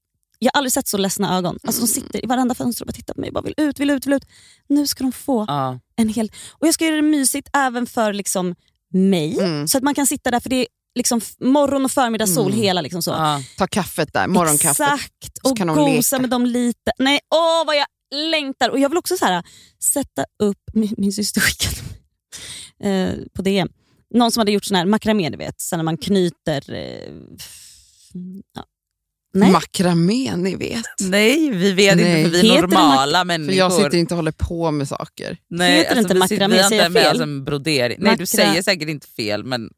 jag har aldrig sett så ledsna ögon. Alltså, de sitter i varenda fönster och bara tittar på mig och bara vill ut, vill ut, vill ut. Nu ska de få Ja. en hel... Och jag ska göra det mysigt även för liksom mig. Så att man kan sitta där, för det är liksom morgon och förmiddagssol Mm. hela. Liksom så. Ja. Ta kaffet där, morgonkaffet. Exakt, Så och de gosa leka. med dem lite. Nej, åh vad jag längtar. Och jag vill också så här, sätta upp, min, min syster skickade eh, på DM, någon som hade gjort sån här makramé, du vet, så när man knyter... Eh, ja. Nej. Makramé, ni vet. Nej, vi vet Nej. inte för vi är normala För människor. jag sitter inte och håller på med saker. Nej, Heter det inte makramé? Vi Säger jag med fel? oss en brodering. Nej, du säger säkert inte fel men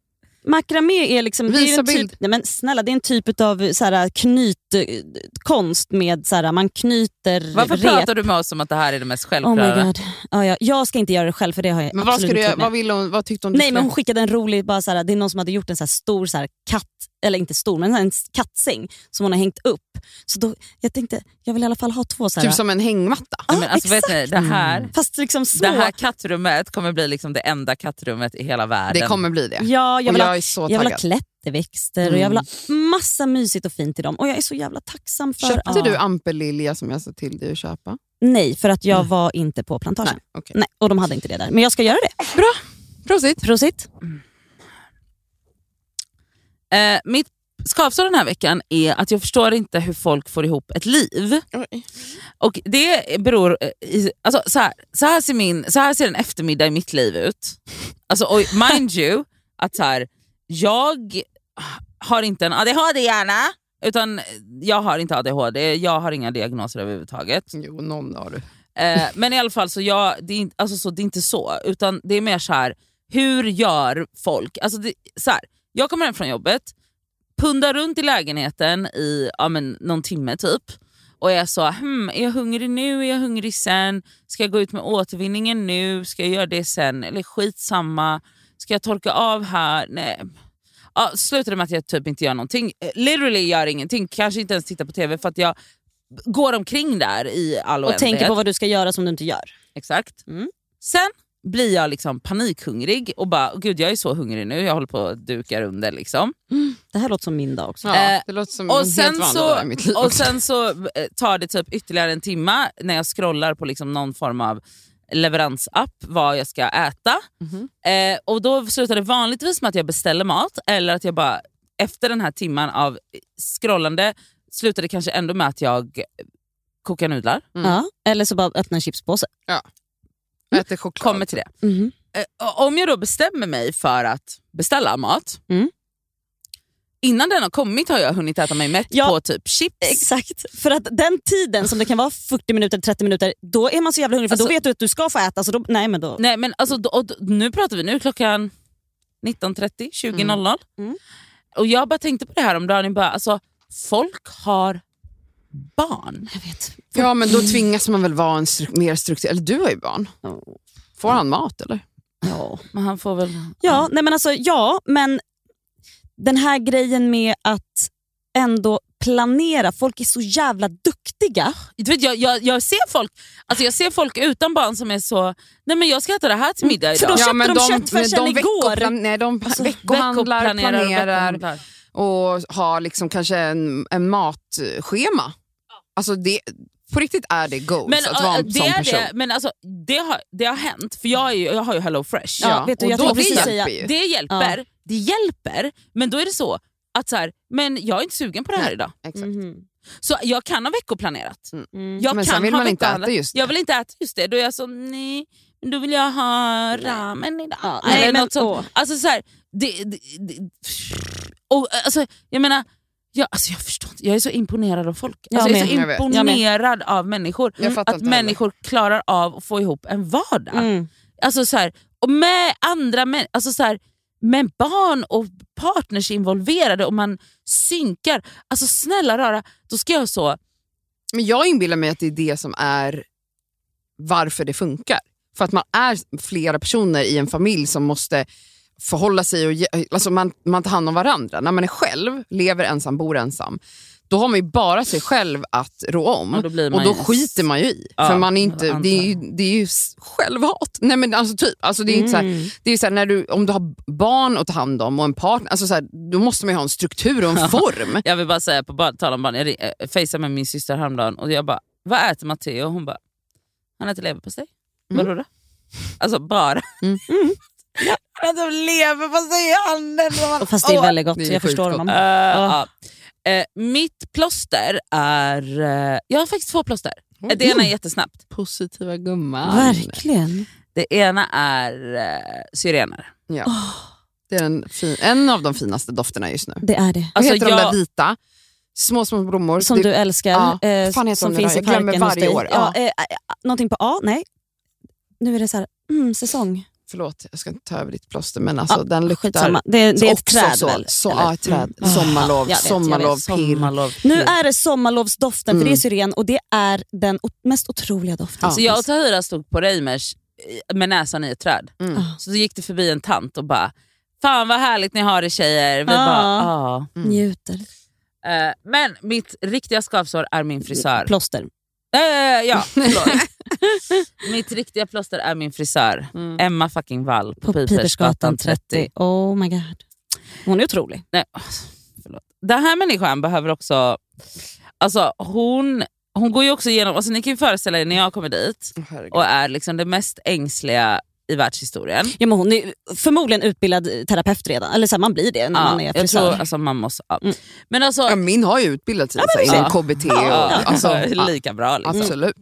Makramé är liksom... det är Visa en bild. typ, nej men snälla, det är en typ av så här, knytkonst med så här, man knyter varför rep. pratar du med oss som att det här är det mest Oh självklara? my god. Ja, ja. Jag ska inte göra det själv för det har jag Men vad, absolut ska du, inte gjort med. vad, ville hon, vad tyckte hon du Nej men hon skickade en rolig, bara så här, det är någon som hade gjort en så här stor så här katt, eller inte stor men en kattsäng som hon har hängt upp. Så då, jag tänkte, jag vill i alla fall ha två så här. Typ som en hängmatta. Nej, men alltså, vet ni, det, här, Fast liksom små. det här kattrummet kommer bli liksom det enda kattrummet i hela världen. Det kommer bli det. Ja, jag Och vill, jag ha, är så jag vill ha taggad. klätterväxter och jag vill ha massa mysigt och fint till dem. Och jag är så jävla tacksam för Köpte att... du ampelilja som jag sa till dig att köpa? Nej, för att jag var inte på plantagen. Nej, okej. Nej, och de hade inte det där. Men jag ska göra det. Bra, prosit. Prosit. Eh, mitt skavsår den här veckan är att jag förstår inte hur folk får ihop ett liv. Och det beror... eh, I, alltså, så, här, så, här ser min, så här ser en eftermiddag i mitt liv ut. Alltså, och mind you, att så här, jag har inte en ADHD-hjärna, utan jag har inte ADHD, jag har inga diagnoser överhuvudtaget. Jo, någon har du. Eh, men i alla fall, så jag, det, är inte, alltså så, det är inte så. Utan det är mer så här, hur gör folk? Alltså det, så här, jag kommer hem från jobbet, pundar runt i lägenheten i ja, men, någon timme typ. Och är så, hmm, är jag hungrig nu? Är jag hungrig sen? Ska jag gå ut med återvinningen nu? Ska jag göra det sen? Eller skitsamma. Ska jag torka av här? Nej. Ja, slutade med att jag typ inte gör någonting. Eh, Literally gör ingenting. Kanske inte ens tittar på TV för att jag går omkring där i all Och tänker på vad du ska göra som du inte gör. Exakt. Sen blir jag liksom panikhungrig och bara, gud jag är så hungrig nu, jag håller på att duka under. Liksom. Det här låter som min dag också. Ja, Eh, det låter som och en sen helt så, dag i mitt liv och sen så eh, tar det typ ytterligare en timme när jag scrollar på liksom någon form av leveransapp vad jag ska äta. Mhm. Eh, och Då slutar det vanligtvis med att jag beställer mat eller att jag bara efter den här timman av scrollande slutar det kanske ändå med att jag kokar nudlar. Ja, eller så bara öppna en chipspåse. Äter choklad. Kommer till det. Mhm. Eh, om jag då bestämmer mig för att beställa mat, Mm. Innan den har kommit har jag hunnit äta mig mätt Ja. på typ chips. Exakt, för att den tiden som det kan vara 40 minuter, 30 minuter, då är man så jävla hungrig för Alltså- då vet du att du ska få äta. Så då, nej, men då, Nej men alltså, då, nu pratar vi nu klockan 19.30, 20.00. Mm. Och jag bara tänkte på det här om dagen, bara, alltså, folk har barn. jag vet. Ja, men då tvingas man väl vara en stru- mer strukturerad... Eller du har ju barn. Får han mat eller? Ja. Men han får väl... Ja, nej men alltså, ja, men den här grejen med att ändå planera. Folk är så jävla duktiga. Du vet, jag, jag, jag, ser folk, alltså jag ser folk utan barn som är så, nej men jag ska äta det här till middag Mm, För idag. då köpte de köttfärsen igår. nej, de Alltså, veckohandlar, veckoplanerar och planerar veckohandlar. och har liksom kanske en, en matschema. Alltså det, på riktigt är det goals Men, att vara en det sån är person. det, men alltså, det, har, det har hänt, för jag, är ju, jag har ju Hello Fresh. Ja, vet du, och jag då det precis hjälper säga- ju. Det hjälper, det hjälper, men då är det så att så här, men jag är inte sugen på det här Nej, idag. Exakt. Mhm. Så jag kan ha veckoplanerat. Mm. Jag Men kan sen vill ha man inte äta just det. Jag vill inte äta just det. Då är jag så, nej, då vill jag ha ramen idag. Ja, Eller nej, men något sånt. Alltså så här, det, det, det, och, alltså, jag menar, jag, alltså, jag förstår inte, jag är så imponerad av folk. Jag Alltså, jag är så. Jag imponerad av människor. Jag Att inte heller. människor klarar av att få ihop en vardag. Mm. Alltså så här, och med andra män, alltså så här, med barn och partners involverade och man synkar. Alltså snälla rara, då ska jag så... Men jag inbillar mig att det är det som är varför det funkar. För att man är flera personer i en familj som måste förhålla sig och ge, alltså man, man tar hand om varandra. När man är själv, lever ensam, bor ensam, då har man ju bara sig själv att rå om. Och då och man då ju- skiter man ju i. Ja, för man är inte, det, är ju, det är ju självhat. Nej, men alltså, typ, alltså, det är inte så Mm. här, det är så här, när du, om du har barn att ta hand om och en partner, alltså, så här, då måste man ju ha en struktur och en form. Jag vill bara säga, på tal om barn, jag eh, faceade med min syster häromdagen och jag bara, vad äter Matteo? Hon bara, han äter leverpastej. Mm. Vadå då? Alltså bara. Mm. Han äter leverpastej i handen. Och fast det är väldigt gott, jag förstår honom. Eh, Ja. Eh, mitt plåster är... eh, jag har faktiskt två plåster. Eh, Det ena är jättesnabbt. Positiva gumman. Verkligen. Det ena är uh, syrener. Ja. Det är en, fin, en av de finaste dofterna just nu. Det är det. Vad Alltså, heter de jag- där vita? Små, små blommor. Som Det- du älskar. Ja. eh, Fan heter som de finns i Jag glömmer parken varje år. Ja. Ja. eh, eh, någonting på A? Nej. Nu är det så här, mm, säsong. Förlåt, jag ska inte ta över ditt plåster, men alltså, Ja, den luktar... skitsamma. Det- det är ett träd så, väl, Så, ja, ett träd. Mm. Sommarlov, vet, sommarlov, pirr. Sommarlov. Nu är det sommarlovsdoften, för Mm. det är syren och det är den mest otroliga doften. Så jag och Tahira stod på Reimers i- med näsan i ett träd. Mm. Ah. Så då gick det förbi en tant och bara, fan vad härligt ni har det tjejer. Vi Ja. bara, ah. Njuter. Eh, men mitt riktiga skavsår är min frisör. Plåster. Eh, ja, förlåt. Mitt riktiga plåster är min frisör. Mm. Emma fucking Wall på, På Pipersgatan 30. Oh my god. Hon är otrolig. Nej, förlåt. Den här människan behöver också... Alltså hon, hon går ju också igenom... Alltså, ni kan ju föreställa er när jag kommer dit Herregud. och är liksom det mest ängsliga i världshistorien. Ja, men hon är förmodligen utbildad terapeut redan. Eller så här, man blir det när Ja, man är jag frisör. tror alltså, man måste... Ja. Men alltså... Ja, min har ju utbildat sig här, inom ja. KBT. Och, Ja, alltså, ja, lika bra. Liksom. absolut.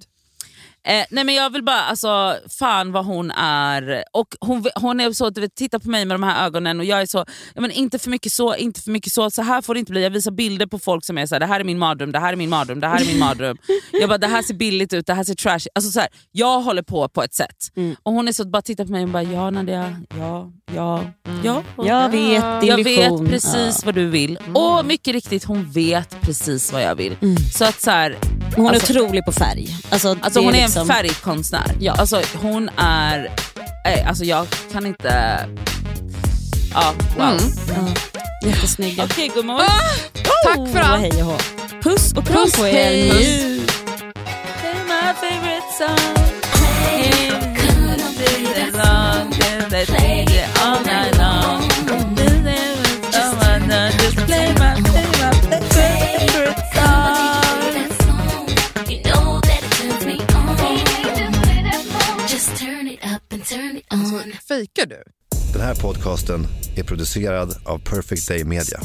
Eh, nej men jag vill bara, alltså fan vad hon är. Och hon, hon är så, du vet, titta på mig med de här ögonen och jag är så, ja, men inte för mycket så, inte för mycket så, så här får det inte bli. Jag visar bilder på folk som är så här, det här är min mardröm, det här är min mardröm, det här är min mardröm. jag bara, det här ser billigt ut, det här ser trash alltså, så här, Jag håller på på ett sätt. Och hon är så, bara tittar på mig och bara, ja Nadia, ja, ja, ja. Jag vet din Jag vision. vet precis vad du vill. Och mycket riktigt, hon vet precis vad jag vill. Så att så här, Hon är alltså- otrolig på färg. Alltså, Alltså hon är liksom- färgkonstnär. Ja. Alltså hon är... Eh, alltså jag kan inte... Ja, wow. Mm. Ja, jättesnygga. Okej gummor. Tack för Oh, allt. Hej och. Puss och kram Puss, på er. Njut. Play my favorite song. Play on. Fejkar du? Den här podcasten är producerad av Perfect Day Media.